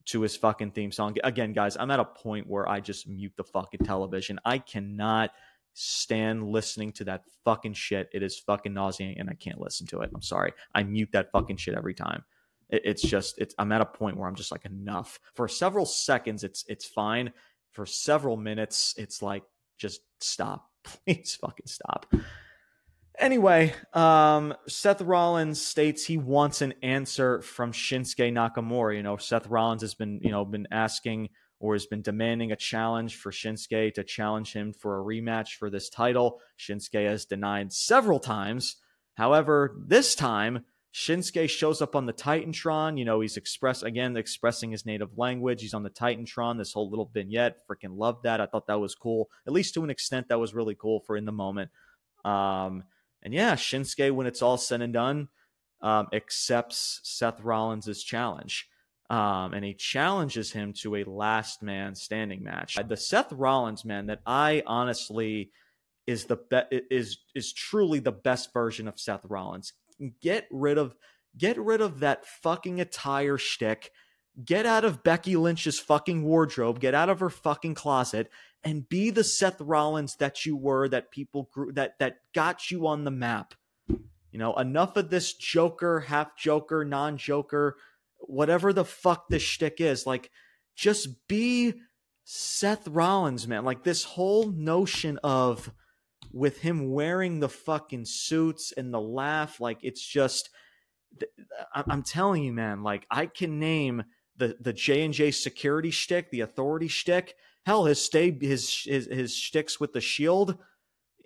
to his fucking theme song. Again, guys, I'm at a point where I just mute the fucking television. I cannot stand listening to that fucking shit. It is fucking nauseating and I can't listen to it. I'm sorry. I mute that fucking shit every time. it's just it's I'm at a point where I'm just like enough. For several seconds it's it's fine for several minutes. It's like, just stop. Please fucking stop. Anyway, um, Seth Rollins states he wants an answer from Shinsuke Nakamura. You know, Seth Rollins has been, you know, been asking or has been demanding a challenge for Shinsuke to challenge him for a rematch for this title. Shinsuke has denied several times. However, this time Shinsuke shows up on the Titantron. You know, he's express again expressing his native language. He's on the Titantron. This whole little vignette, freaking love that. I thought that was cool. At least to an extent, that was really cool for in the moment. Um, and yeah, Shinsuke, when it's all said and done, um, accepts Seth Rollins' challenge. Um, and he challenges him to a last man standing match. The Seth Rollins man that I honestly is the be- is is truly the best version of Seth Rollins get rid of get rid of that fucking attire shtick. Get out of Becky Lynch's fucking wardrobe. Get out of her fucking closet and be the Seth Rollins that you were. That people grew that that got you on the map. You know, enough of this Joker, half Joker, non Joker, whatever the fuck this shtick is. Like, just be Seth Rollins, man. Like this whole notion of with him wearing the fucking suits and the laugh like it's just i'm telling you man like i can name the the j&j security shtick the authority shtick hell his stay his his, his shticks with the shield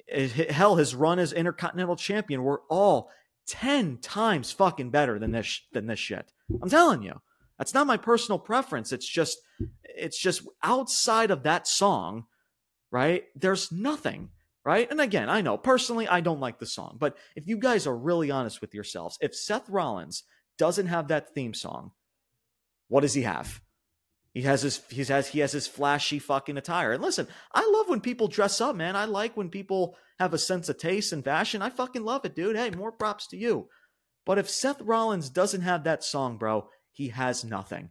eh, hell his run as intercontinental champion were all 10 times fucking better than this than this shit. I'm telling you. That's not my personal preference. It's just it's just outside of that song right? There's nothing right? And again, I know personally I don't like the song, but if you guys are really honest with yourselves, if Seth Rollins doesn't have that theme song, what does he have? He has his he has he has his flashy fucking attire. And listen, I love when people dress up, man. I like when people have a sense of taste and fashion. I fucking love it, dude. Hey, more props to you. But if Seth Rollins doesn't have that song, bro, he has nothing.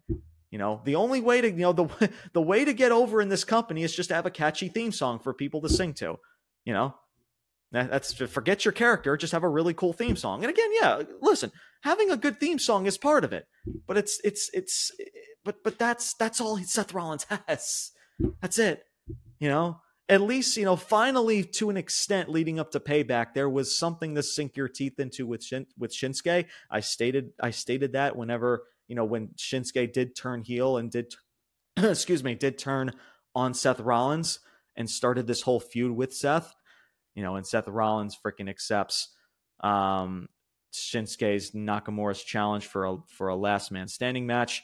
You know, the only way to, you know, the the way to get over in this company is just to have a catchy theme song for people to sing to. You know, that's forget your character, just have a really cool theme song. And again, yeah, listen, having a good theme song is part of it, but it's it's it's but but that's that's all Seth Rollins has. That's it. You know, at least you know finally to an extent leading up to payback there was something to sink your teeth into with Shin, with Shinsuke. I stated I stated that whenever you know when Shinsuke did turn heel and did excuse me did turn on Seth Rollins and started this whole feud with Seth you know, and Seth Rollins freaking accepts um, Shinsuke's Nakamura's challenge for a for a last man standing match,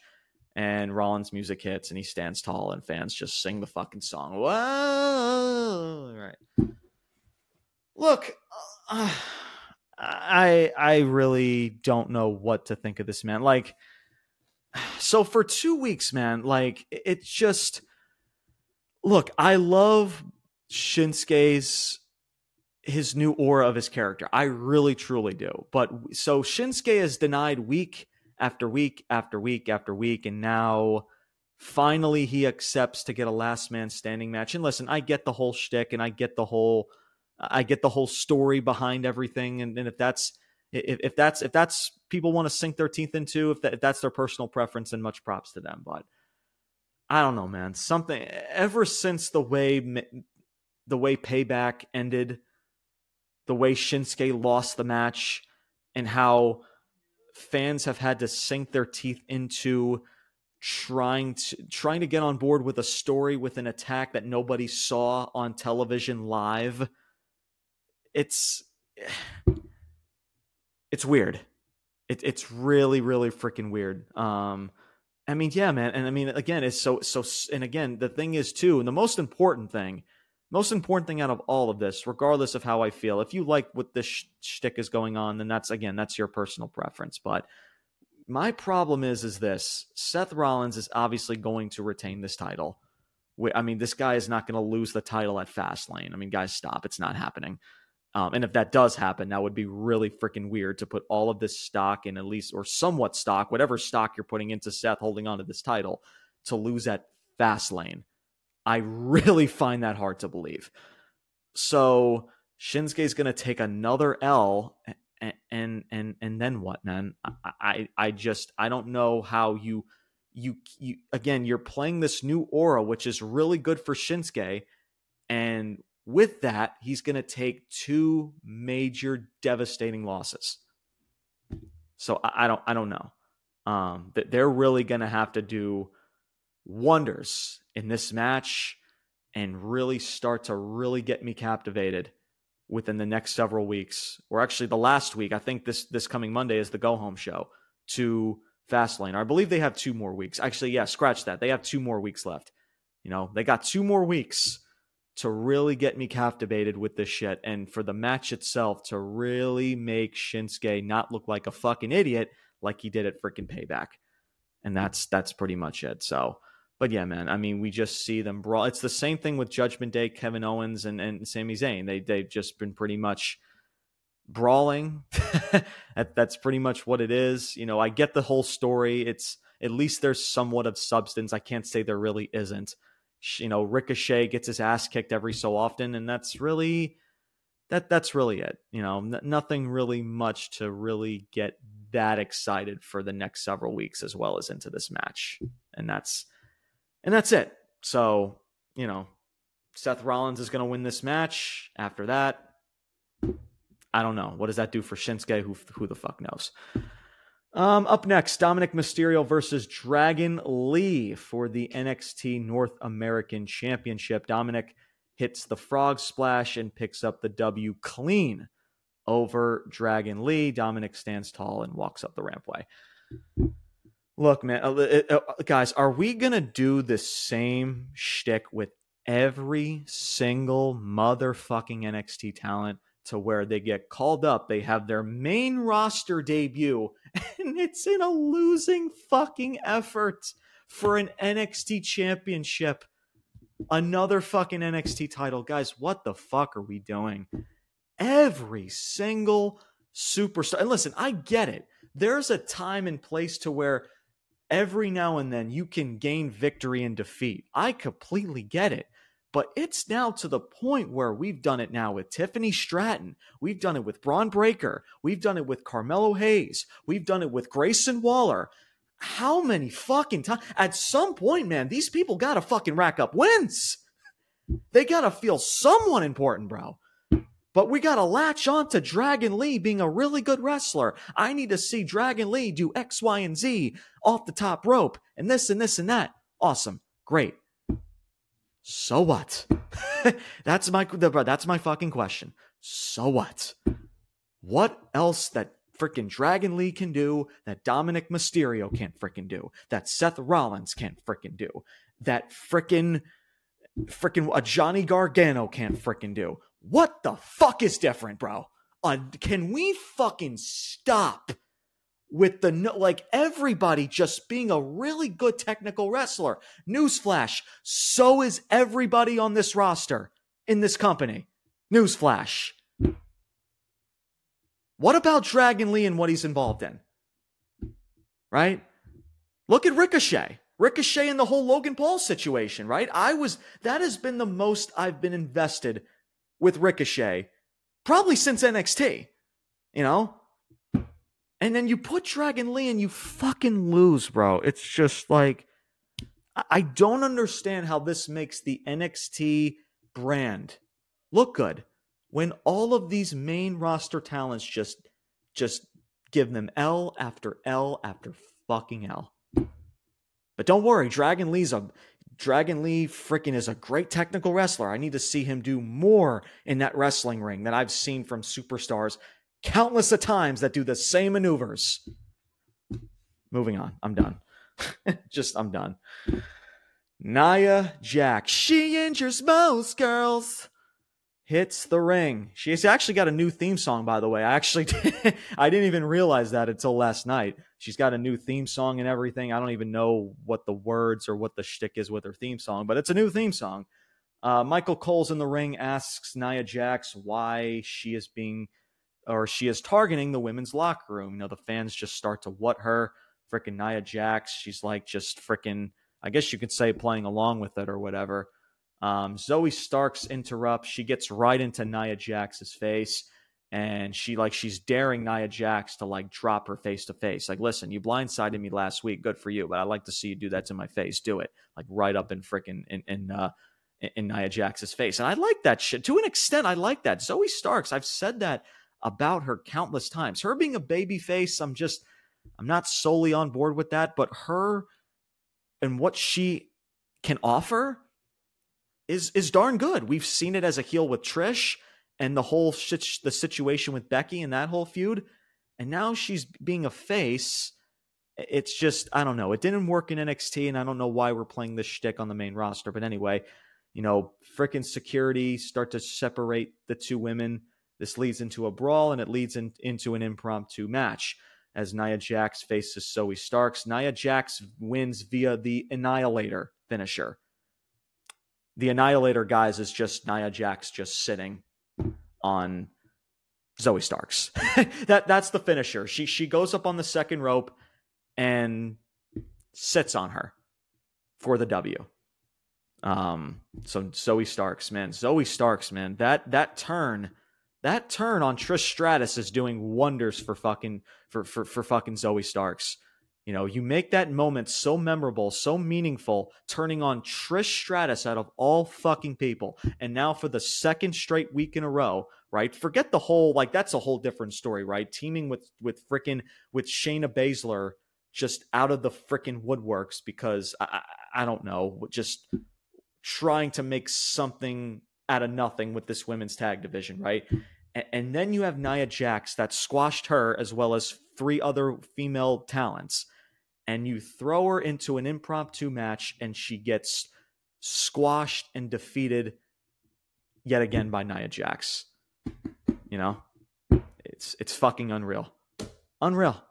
and Rollins' music hits and he stands tall, and fans just sing the fucking song. Whoa! Right. Look, uh, I I really don't know what to think of this man. Like, so for two weeks, man, like it's just. Look, I love Shinsuke's his new aura of his character. I really truly do. But so Shinsuke is denied week after week after week after week. And now finally he accepts to get a last man standing match. And listen, I get the whole shtick and I get the whole I get the whole story behind everything. And, and if that's if, if that's if that's people want to sink their teeth into, if, that, if that's their personal preference, then much props to them. But I don't know, man. Something ever since the way the way payback ended, the way Shinsuke lost the match, and how fans have had to sink their teeth into trying to trying to get on board with a story with an attack that nobody saw on television live it's it's weird. It, it's really really freaking weird. Um i mean yeah man and i mean again it's so so and again the thing is too and the most important thing most important thing out of all of this regardless of how i feel if you like what this sh- shtick is going on then that's again that's your personal preference but my problem is is this Seth Rollins is obviously going to retain this title. I mean, this guy is not going to lose the title at Fastlane. I mean, guys, stop. It's not happening. Um, and if that does happen, that would be really freaking weird to put all of this stock in at least, or somewhat stock, whatever stock you're putting into Seth holding on to this title, to lose at Fastlane. I really find that hard to believe. So Shinsuke is going to take another L and and and then what, man? I, I I just I don't know how you you you again you're playing this new aura, which is really good for Shinsuke, and with that he's going to take two major devastating losses. So I, I don't I don't know. Um, that they're really going to have to do wonders in this match and really start to really get me captivated within the next several weeks, or actually the last week. I think this this coming Monday is the go home show to Fastlane. I believe they have two more weeks. Actually, yeah, scratch that. They have two more weeks left. You know, they got two more weeks to really get me captivated with this shit and for the match itself to really make Shinsuke not look like a fucking idiot like he did at freaking payback. And that's that's pretty much it. So but yeah, man, I mean, we just see them brawl. It's the same thing with Judgment Day, Kevin Owens, and, and Sami Zayn. They they've just been pretty much brawling. that, that's pretty much what it is. You know, I get the whole story. It's at least there's somewhat of substance. I can't say there really isn't. You know, Ricochet gets his ass kicked every so often, and that's really that that's really it. You know, n- nothing really much to really get that excited for the next several weeks as well as into this match. And that's and that's it. So, you know, Seth Rollins is going to win this match. After that, I don't know. What does that do for Shinsuke? Who, who the fuck knows? Um, up next, Dominic Mysterio versus Dragon Lee for the NXT North American Championship. Dominic hits the frog splash and picks up the W clean over Dragon Lee. Dominic stands tall and walks up the rampway. Look, man, uh, uh, guys, are we gonna do the same shtick with every single motherfucking NXT talent to where they get called up, they have their main roster debut, and it's in a losing fucking effort for an NXT championship, another fucking NXT title, guys? What the fuck are we doing? Every single superstar, and listen, I get it. There's a time and place to where every now and then you can gain victory and defeat. I completely get it. But it's now to the point where we've done it now with Tiffany Stratton. We've done it with Bron Breakker. We've done it with Carmelo Hayes. We've done it with Grayson Waller. How many fucking times? At some point, man, these people got to fucking rack up wins. They got to feel someone important, bro. But we got to latch on to Dragon Lee being a really good wrestler. I need to see Dragon Lee do X, Y, and Z off the top rope and this and this and that. Awesome. Great. So what? that's my that's my fucking question. So what? What else that freaking Dragon Lee can do that Dominic Mysterio can't freaking do? That Seth Rollins can't freaking do? That freaking freaking a Johnny Gargano can't freaking do? What the fuck is different, bro? Uh, can we fucking stop with the like everybody just being a really good technical wrestler? Newsflash: so is everybody on this roster in this company. Newsflash. What about Dragon Lee and what he's involved in? right? Look at Ricochet. Ricochet and the whole Logan Paul situation, right? I was, that has been the most I've been invested with Ricochet probably since NXT, you know? And then you put Dragon Lee and you fucking lose, bro. It's just like, I don't understand how this makes the NXT brand look good when all of these main roster talents just just give them L after L after fucking L. But don't worry, Dragon Lee's a Dragon Lee freaking is a great technical wrestler. I need to see him do more in that wrestling ring that I've seen from superstars countless of times that do the same maneuvers. Moving on. I'm done. Just I'm done. Nia Jax. She injures most girls hits the ring. She's actually got a new theme song, by the way. I actually I didn't even realize that until last night. She's got a new theme song and everything. I don't even know what the words or what the shtick is with her theme song, but it's a new theme song. Uh, Michael Cole's in the ring asks Nia Jax why she is being or she is targeting the women's locker room. You know, the fans just start to what her freaking Nia Jax. She's like just freaking, I guess you could say playing along with it or whatever. Um, Zoey Starks interrupts. She gets right into Nia Jax's face, and she like she's daring Nia Jax to like drop her face to face. Like, listen, you blindsided me last week. Good for you, but I'd like to see you do that to my face. Do it, like right up in freaking in in uh, in Nia Jax's face. And I like that shit to an extent. I like that. Zoey Starks. I've said that about her countless times. Her being a baby face, I'm just I'm not solely on board with that, but her and what she can offer is is darn good. We've seen it as a heel with Trish and the whole shit, the situation with Becky and that whole feud, and now she's being a face. It's just I don't know. It didn't work in NXT, and I don't know why we're playing this shtick on the main roster. But anyway, you know, freaking security start to separate the two women. This leads into a brawl, and it leads in, into an impromptu match as Nia Jax faces Zoey Starks. Nia Jax wins via the Annihilator finisher the Annihilator guys is just Nia Jax just sitting on Zoey Starks. that that's the finisher. She she goes up on the second rope and sits on her for the W. Um so Zoey Starks, man. Zoey Starks, man. That that turn that turn on Trish Stratus is doing wonders for fucking for for for fucking Zoey Starks. You know, you make that moment so memorable, so meaningful, turning on Trish Stratus out of all fucking people. And now for the second straight week in a row, right? Forget the whole like that's a whole different story, right? Teaming with with freaking with Shayna Baszler just out of the freaking woodworks because I, I, don't know, just trying to make something out of nothing with this women's tag division, right? And, and then you have Nia Jax that squashed her as well as three other female talents and you throw her into an impromptu match and she gets squashed and defeated yet again by Nia Jax. You know? It's it's fucking unreal. Unreal.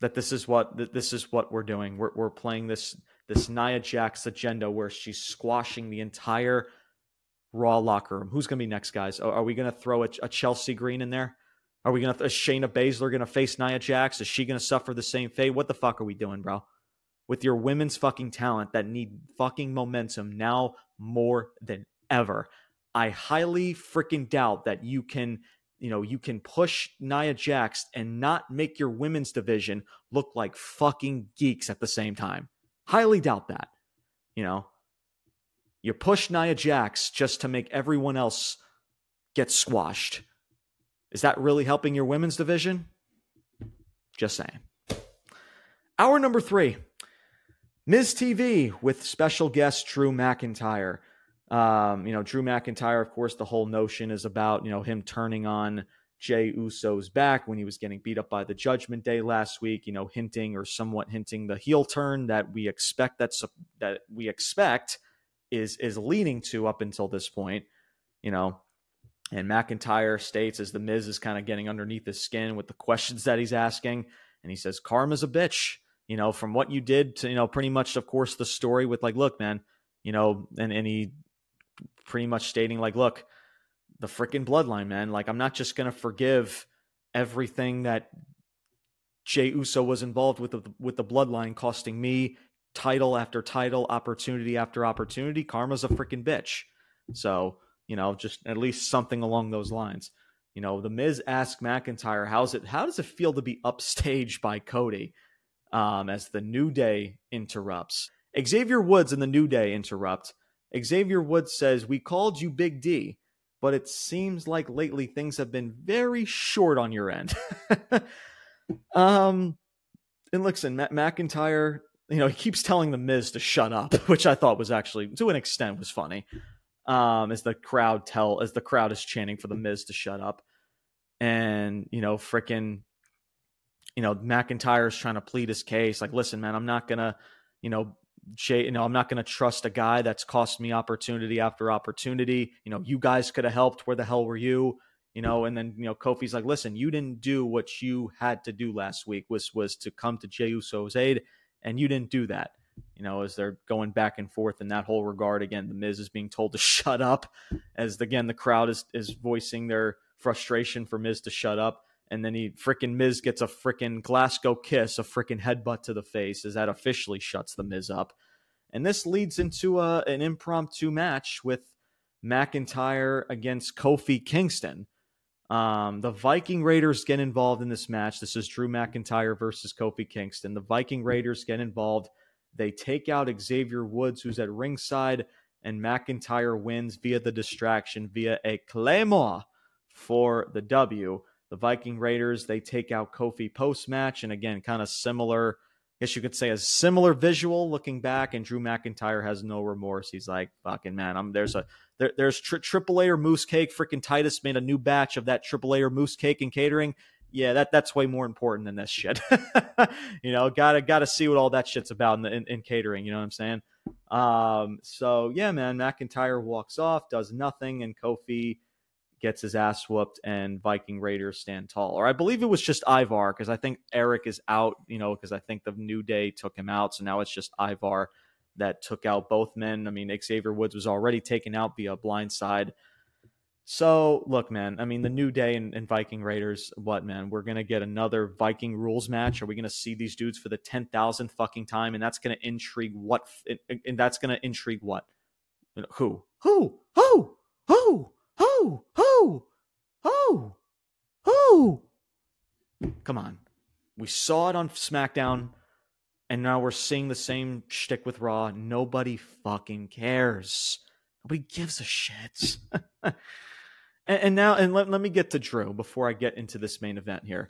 That this is what that this is what we're doing. We're we're playing this this Nia Jax agenda where she's squashing the entire Raw locker room. Who's going to be next, guys? Are we going to throw a, a Chelsea Green in there? Are we gonna is Shayna Baszler gonna face Nia Jax? Is she gonna suffer the same fate? What the fuck are we doing, bro? With your women's fucking talent that need fucking momentum now more than ever. I highly freaking doubt that you can, you know, you can push Nia Jax and not make your women's division look like fucking geeks at the same time. Highly doubt that. You know, you push Nia Jax just to make everyone else get squashed. Is that really helping your women's division? Just saying. Hour number three Miz TV with special guest Drew McIntyre. Um, you know, Drew McIntyre, of course, the whole notion is about, you know, him turning on Jey Uso's back when he was getting beat up by the Judgment Day last week, you know, hinting or somewhat hinting the heel turn that we expect that's that we expect is is leading to up until this point. You know, and McIntyre states as the Miz is kind of getting underneath his skin with the questions that he's asking. And he says, Karma's a bitch, you know, from what you did to, you know, pretty much, of course, the story with like, look, man, you know, and, and he pretty much stating, like, look, the freaking bloodline, man, like, I'm not just going to forgive everything that Jey Uso was involved with the with the bloodline costing me title after title, opportunity after opportunity. Karma's a freaking bitch. So, you know, just at least something along those lines. You know, the Miz asked McIntyre, how's it how does it feel to be upstaged by Cody? Um, as the New Day interrupts. Xavier Woods and the New Day interrupt. Xavier Woods says, We called you Big D, but it seems like lately things have been very short on your end. um, and listen, Matt McIntyre, you know, he keeps telling the Miz to shut up, which I thought was actually, to an extent, was funny. Um, as the crowd tell, as the crowd is chanting for the Miz to shut up, and you know, freaking, you know, McIntyre's trying to plead his case, like, listen, man, I'm not gonna, you know, Jay, you know, I'm not to trust a guy that's cost me opportunity after opportunity. You know, you guys could have helped. Where the hell were you? You know, and then you know, Kofi's like, listen, you didn't do what you had to do last week was was to come to Jey Uso's aid, and you didn't do that. You know, as they're going back and forth in that whole regard. Again, the Miz is being told to shut up, as again the crowd is is voicing their frustration for Miz to shut up and then he freaking Miz gets a freaking Glasgow kiss, a freaking headbutt to the face, as that officially shuts the Miz up. And this leads into a, an impromptu match with McIntyre against Kofi Kingston. Um, the Viking Raiders get involved in this match. This is Drew McIntyre versus Kofi Kingston. The Viking Raiders get involved. They take out Xavier Woods, who's at ringside, and McIntyre wins via the distraction via a Claymore for the W the Viking Raiders, they take out Kofi post match. And again, kind of similar, I guess you could say a similar visual looking back. And Drew McIntyre has no remorse. He's like, fucking man, I'm there's a there, there's tri- triple layer mousse cake. Freaking Titus made a new batch of that triple layer mousse cake and catering. Yeah, that that's way more important than this shit. you know, gotta gotta see what all that shit's about in, the, in, in catering. You know what I'm saying? Um, so yeah, man, McIntyre walks off, does nothing, and Kofi gets his ass whooped and Viking Raiders stand tall. Or I believe it was just Ivar because I think Erik is out, you know, because I think the New Day took him out. So now it's just Ivar that took out both men. I mean, Xavier Woods was already taken out via blindside. So look, man, I mean, the New Day and, and Viking Raiders, what, man? We're to get another Viking rules match. Are we to see these dudes for the 10,000th fucking time? And that's to intrigue what? And that's to intrigue what? Who? Who? Who? Who? Who? Who? Who? Who? Come on. We saw it on SmackDown, and now we're seeing the same shtick with Raw. Nobody fucking cares. Nobody gives a shit. and, and, now, and let, let me get to Drew before I get into this main event here.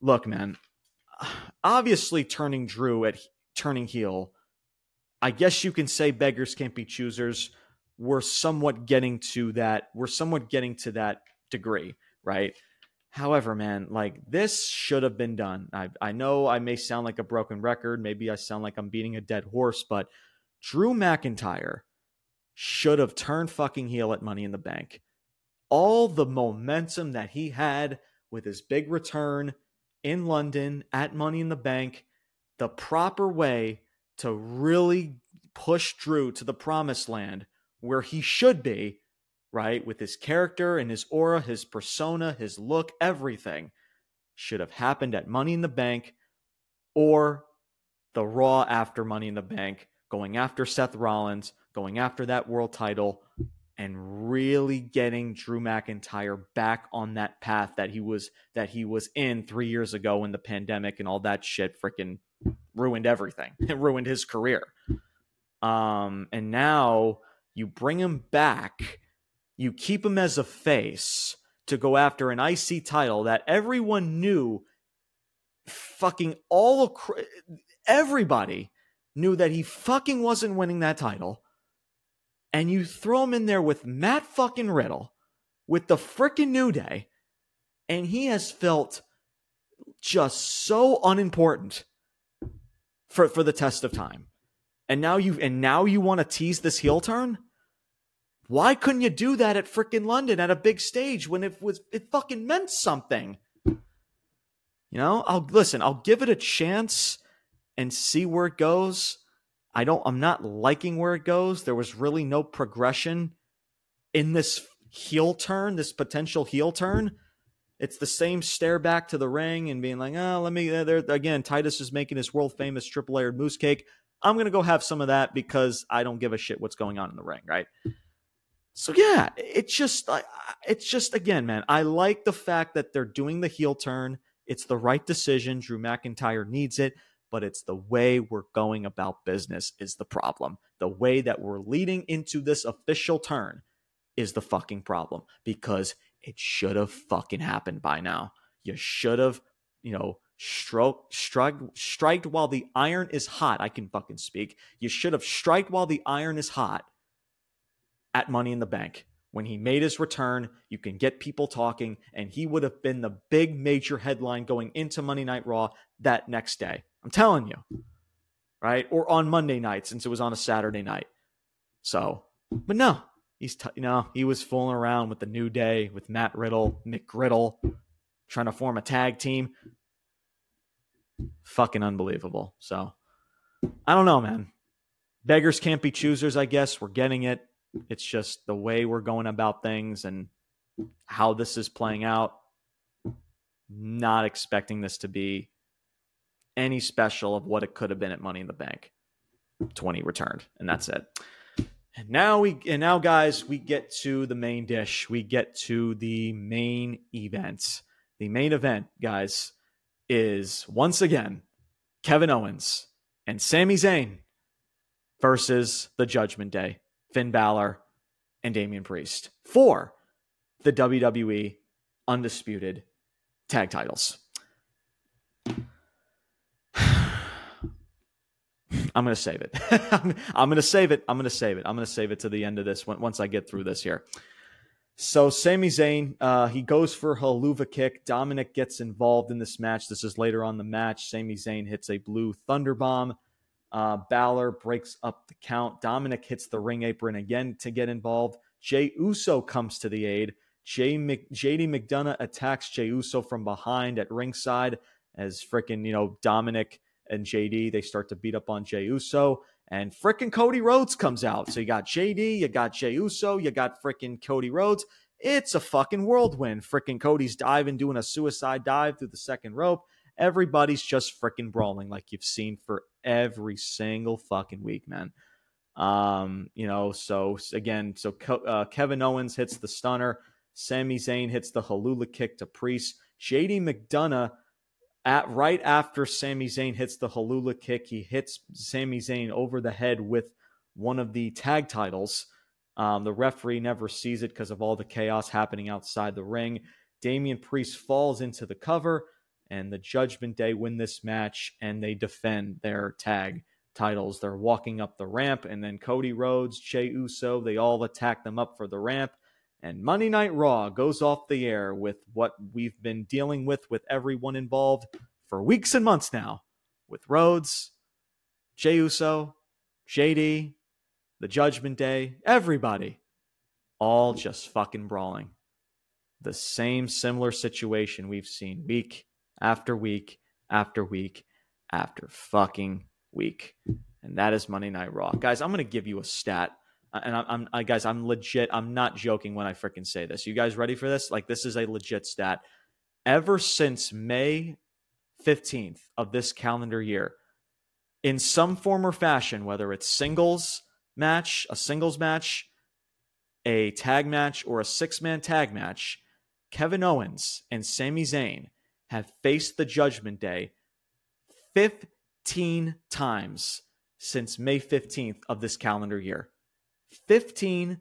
Look, man, obviously turning Drew at turning heel, I guess you can say beggars can't be choosers. We're somewhat getting to that we're somewhat getting to that degree right? However man like this should have been done. I, I know i may sound like a broken record. Maybe i sound like i'm beating a dead horse but drew mcintyre should have turned fucking heel at money in the bank all the momentum that he had with his big return in london at money in the bank the proper way to really push drew to the promised land where he should be, right? With his character and his aura, his persona, his look, everything should have happened at Money in the Bank or the Raw after Money in the Bank, going after Seth Rollins, going after that world title, and really getting Drew McIntyre back on that path that he was that he was in three years ago when the pandemic and all that shit freaking ruined everything. Ruined his career. Um, and now you bring him back, you keep him as a face to go after an IC title that everyone knew fucking all across, everybody knew that he fucking wasn't winning that title. And you throw him in there with Matt fucking Riddle, with the freaking New Day, and he has felt just so unimportant for, for the test of time. And now you and now you want to tease this heel turn? Why couldn't you do that at freaking London at a big stage when it was it fucking meant something? You know, I'll listen, I'll give it a chance and see where it goes. I don't I'm not liking where it goes. There was really no progression in this heel turn, this potential heel turn. It's the same stare back to the ring and being like, oh, let me, uh, there again, Titus is making his world famous triple layered mousse cake. I'm going to go have some of that because I don't give a shit what's going on in the ring, right? So yeah, it's just, it's just, again, man, I like the fact that they're doing the heel turn. It's the right decision. Drew McIntyre needs it, but it's the way we're going about business is the problem. The way that we're leading into this official turn is the fucking problem because it should have fucking happened by now. You should have, you know, stroke strike strike while the iron is hot. I can fucking speak. You should have strike while the iron is hot at Money in the Bank. When he made his return, you can get people talking, and he would have been the big major headline going into Monday Night Raw that next day. I'm telling you. Right? Or on Monday night since it was on a Saturday night. So, but no, He's t- you know he was fooling around with the New Day with Matt Riddle, McGriddle, trying to form a tag team. Fucking unbelievable. So I don't know, man. Beggars can't be choosers. I guess we're getting it. It's just the way we're going about things and how this is playing out. Not expecting this to be any special of what it could have been at Money in the Bank. 20 returned, and that's it. And now we and now guys, we get to the main dish. We get to the main event. The main event, guys, is once again Kevin Owens and Sami Zayn versus the Judgment Day, Finn Balor and Damian Priest for the WWE undisputed tag titles. I'm going to save it. I'm going to save it. I'm going to save it. I'm going to save it to the end of this once I get through this here. So Sami Zayn, uh, he goes for Helluva Kick. Dominic gets involved in this match. This is later on the match. Sami Zayn hits a blue thunder bomb. Uh, Balor breaks up the count. Dominic hits the ring apron again to get involved. Jey Uso comes to the aid. Jay Mc, JD McDonagh attacks Jey Uso from behind at ringside as freaking, you know, Dominic and JD. They start to beat up on Jey Uso, and fricking Cody Rhodes comes out. So you got JD, you got Jey Uso, you got fricking Cody Rhodes. It's a fucking whirlwind. Fricking Cody's diving, doing a suicide dive through the second rope. Everybody's just fricking brawling like you've seen for every single fucking week, man. Um, you know, so again, so uh, Kevin Owens hits the stunner. Sami Zayn hits the Helluva kick to Priest. JD McDonagh at right after Sami Zayn hits the Helluva kick, he hits Sami Zayn over the head with one of the tag titles. Um, the referee never sees it because of all the chaos happening outside the ring. Damian Priest falls into the cover, and the Judgment Day win this match and they defend their tag titles. They're walking up the ramp, and then Cody Rhodes, Jey Uso, they all attack them up for the ramp. And Monday Night Raw goes off the air with what we've been dealing with with everyone involved for weeks and months now with Rhodes, Jey Uso, JD, the Judgment Day, everybody, all just fucking brawling. The same similar situation we've seen week after week after week after fucking week. And that is Monday Night Raw. Guys, I'm going to give you a stat and I'm, I'm guys, I'm legit. I'm not joking when I freaking say this. You guys ready for this? Like, this is a legit stat. Ever since May 15th of this calendar year, in some form or fashion, whether it's singles match, a singles match, a tag match, or a six man tag match, Kevin Owens and Sami Zayn have faced the Judgment Day 15 times since May 15th of this calendar year. 15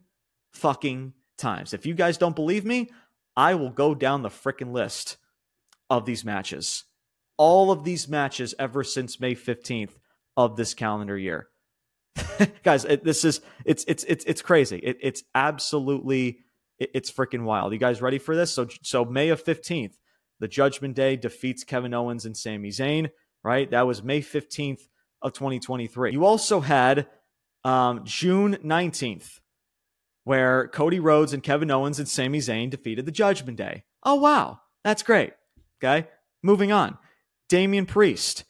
fucking times. If you guys don't believe me, I will go down the freaking list of these matches. All of these matches ever since May 15th of this calendar year. guys, it, this is it's it's it's it's crazy. It, it's absolutely it, it's freaking wild. You guys ready for this? So so May of 15th, the Judgment Day defeats Kevin Owens and Sami Zayn, right? That was May 15th of 2023. You also had um, June 19th, where Cody Rhodes and Kevin Owens and Sami Zayn defeated the Judgment Day. Oh, wow. That's great. Okay. Moving on. Damian Priest,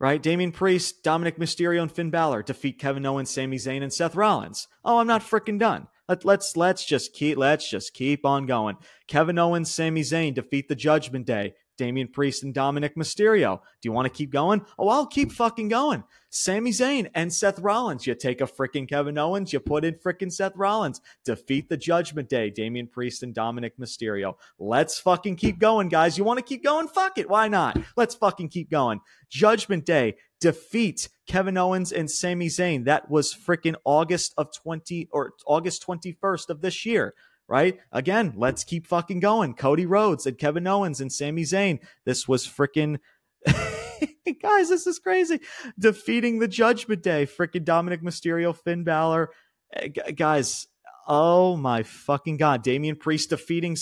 right? Damian Priest, Dominic Mysterio, and Finn Balor defeat Kevin Owens, Sami Zayn, and Seth Rollins. Oh, I'm not freaking done. Let, let's let's just keep let's just keep on going. Kevin Owens, Sami Zayn defeat the Judgment Day. Damian Priest and Dominic Mysterio. Do you want to keep going? Oh, I'll keep fucking going. Sami Zayn and Seth Rollins. You take a freaking Kevin Owens, you put in freaking Seth Rollins. Defeat the Judgment Day, Damian Priest and Dominic Mysterio. Let's fucking keep going, guys. You want to keep going? Fuck it. Why not? Let's fucking keep going. Judgment Day, defeat Kevin Owens and Sami Zayn. That was freaking August of 20 or August 21st of this year right? Again, let's keep fucking going. Cody Rhodes and Kevin Owens and Sami Zayn. This was freaking. Guys, this is crazy. Defeating the Judgment Day. Freaking Dominic Mysterio, Finn Balor. Eh, guys, oh my fucking God. Damian Priest defeating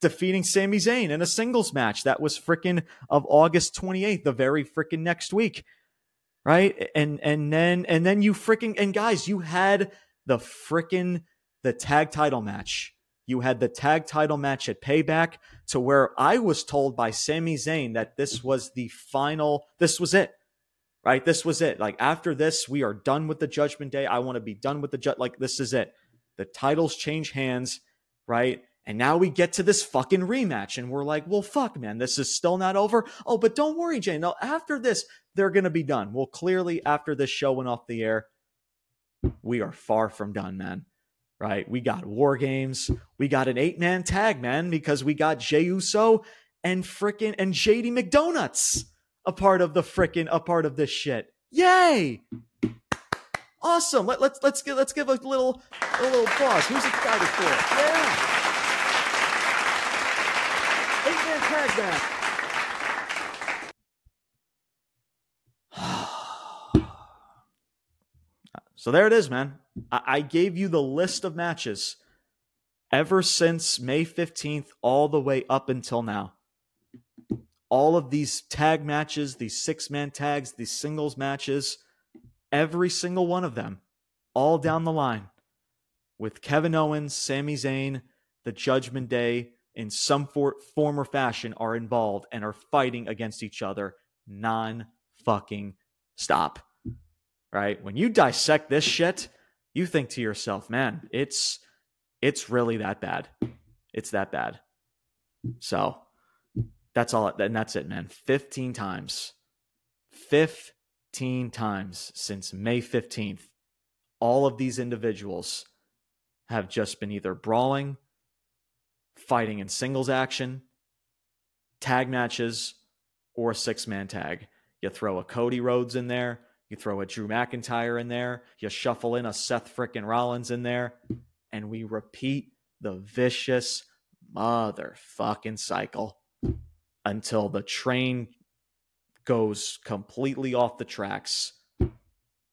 defeating Sami Zayn in a singles match. That was freaking of August 28th, the very freaking next week. Right? And and then and then you freaking and guys, you had the freaking the tag title match you had the tag title match at Payback to where I was told by Sami Zayn that this was the final, this was it. Right? This was it. Like after this, we are done with the Judgment Day. I want to be done with the judge. Like this is it. The titles change hands, right? And now we get to this fucking rematch, and we're like, well, fuck, man, this is still not over. Oh, but don't worry, Jay. No, after this, they're going to be done. Well, clearly, after this show went off the air, we are far from done, man right? We got War Games. We got an eight man tag, man, because we got Jey Uso and frickin' and JD McDonuts a part of the frickin' a part of this shit. Yay! Awesome. Let, let's let's give let's give a little a little applause. Who's excited for it? Yeah. Eight man tag match. So there it is, man. I gave you the list of matches ever since May 15th, all the way up until now. All of these tag matches, these six man tags, these singles matches, every single one of them, all down the line, with Kevin Owens, Sami Zayn, the Judgment Day, in some for- form or fashion, are involved and are fighting against each other non fucking stop. Right? When you dissect this shit, you think to yourself, man, it's it's really that bad. It's that bad. So that's all and that's it, man. 15 times. 15 times since May 15th. All of these individuals have just been either brawling, fighting in singles action, tag matches, or six man tag. You throw a Cody Rhodes in there, you throw a Drew McIntyre in there, you shuffle in a Seth frickin' Rollins in there, and we repeat the vicious motherfucking cycle until the train goes completely off the tracks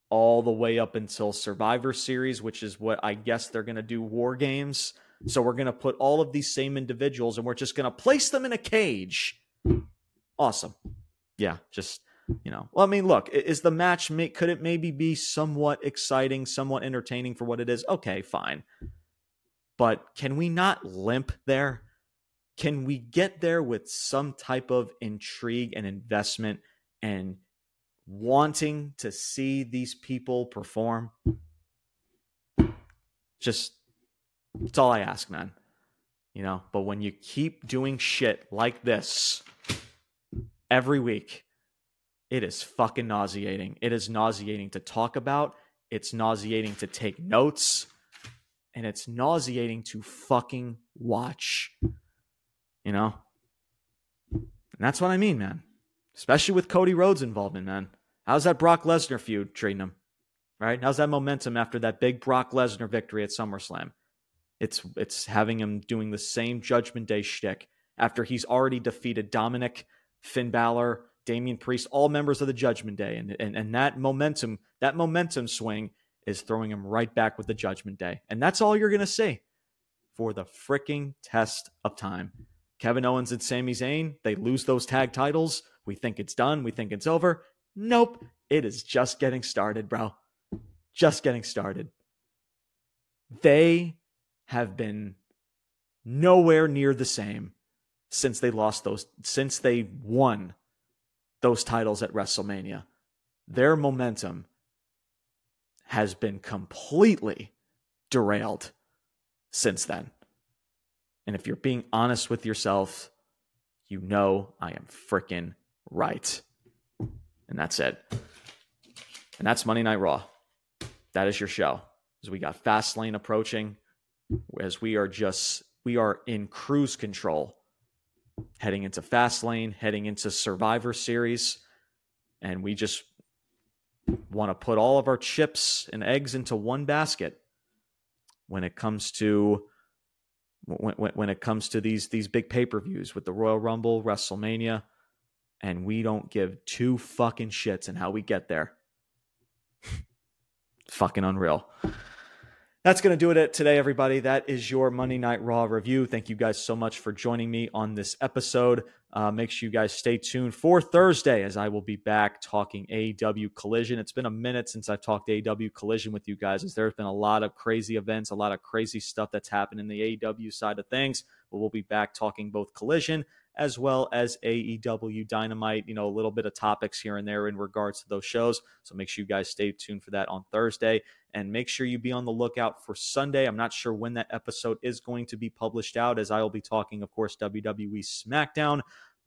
all the way up until Survivor Series, which is what I guess they're going to do War Games. So we're going to put all of these same individuals and we're just going to place them in a cage. Awesome. Yeah, just you know. Well i mean look is the match could it maybe be somewhat exciting somewhat entertaining for what it is? Okay fine. But can we not limp there? Can we get there with some type of intrigue and investment and wanting to see these people perform? Just that's all i ask man. You know but when you keep doing shit like this every week it is fucking nauseating. It is nauseating to talk about. It's nauseating to take notes. And it's nauseating to fucking watch. You know? And that's what I mean, man. Especially with Cody Rhodes' involvement, man. How's that Brock Lesnar feud treating him? Right? How's that momentum after that big Brock Lesnar victory at SummerSlam? It's it's having him doing the same Judgment Day shtick after he's already defeated Dominic, Finn Balor, Damian Priest, all members of the Judgment Day. And, and, and that momentum, that momentum swing is throwing him right back with the Judgment Day. And that's all you're going to see for the freaking test of time. Kevin Owens and Sami Zayn, they lose those tag titles. We think it's done. We think it's over. Nope. It is just getting started, bro. Just getting started. They have been nowhere near the same since they lost those, since they won those titles at WrestleMania. Their momentum has been completely derailed since then. And if you're being honest with yourself, you know I am freaking right. And that's it. And that's Monday Night Raw. That is your show. As we got Fastlane approaching, as we are just we are in cruise control heading into Fastlane, heading into Survivor Series, and we just want to put all of our chips and eggs into one basket when it comes to when, when, when it comes to these these big pay-per-views with the Royal Rumble, WrestleMania, and we don't give two fucking shits in how we get there. fucking unreal. That's going to do it today, everybody. That is your Monday Night Raw review. Thank you guys so much for joining me on this episode. Uh, make sure you guys stay tuned for Thursday as I will be back talking AEW Collision. It's been a minute since I've talked AEW Collision with you guys, as there's been a lot of crazy events, a lot of crazy stuff that's happened in the AEW side of things. But we'll be back talking both Collision as well as AEW Dynamite, you know, a little bit of topics here and there in regards to those shows. So make sure you guys stay tuned for that on Thursday and make sure you be on the lookout for Sunday. I'm not sure when that episode is going to be published out, as I will be talking, of course, WWE SmackDown.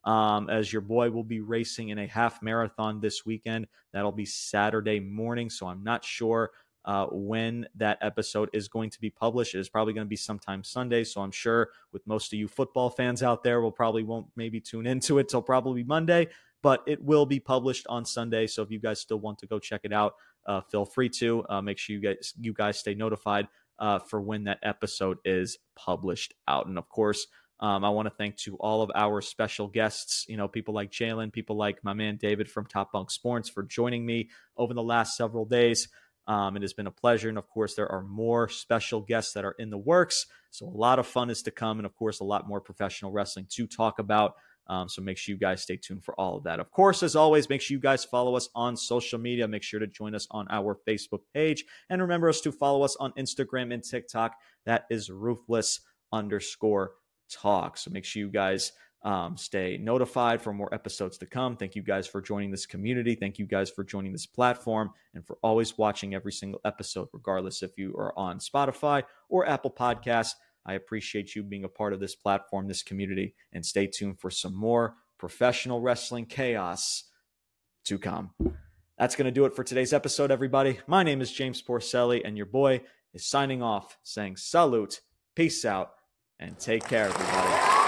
Um, as your boy will be racing in a half marathon this weekend. That'll be Saturday morning. So I'm not sure uh, when that episode is going to be published. It is probably going to be sometime Sunday. So I'm sure with most of you football fans out there, we'll probably won't maybe tune into it till probably Monday, but it will be published on Sunday. So if you guys still want to go check it out, uh, feel free to. Uh, make sure you guys you guys stay notified uh, for when that episode is published out. And of course, um, I want to thank to all of our special guests, you know, people like Jalen, people like my man David from Top Bunk Sports for joining me over the last several days. Um, it has been a pleasure. And of course, there are more special guests that are in the works. So a lot of fun is to come. And of course, a lot more professional wrestling to talk about. Um, so make sure you guys stay tuned for all of that. Of course, as always, make sure you guys follow us on social media. Make sure to join us on our Facebook page. And remember us to follow us on Instagram and TikTok. That is ruthless underscore talk. So make sure you guys um, stay notified for more episodes to come. Thank you guys for joining this community. Thank you guys for joining this platform and for always watching every single episode, regardless if you are on Spotify or Apple Podcasts. I appreciate you being a part of this platform, this community, and stay tuned for some more professional wrestling chaos to come. That's going to do it for today's episode, everybody. My name is James Porcelli, and your boy is signing off saying salute, peace out, and take care, everybody.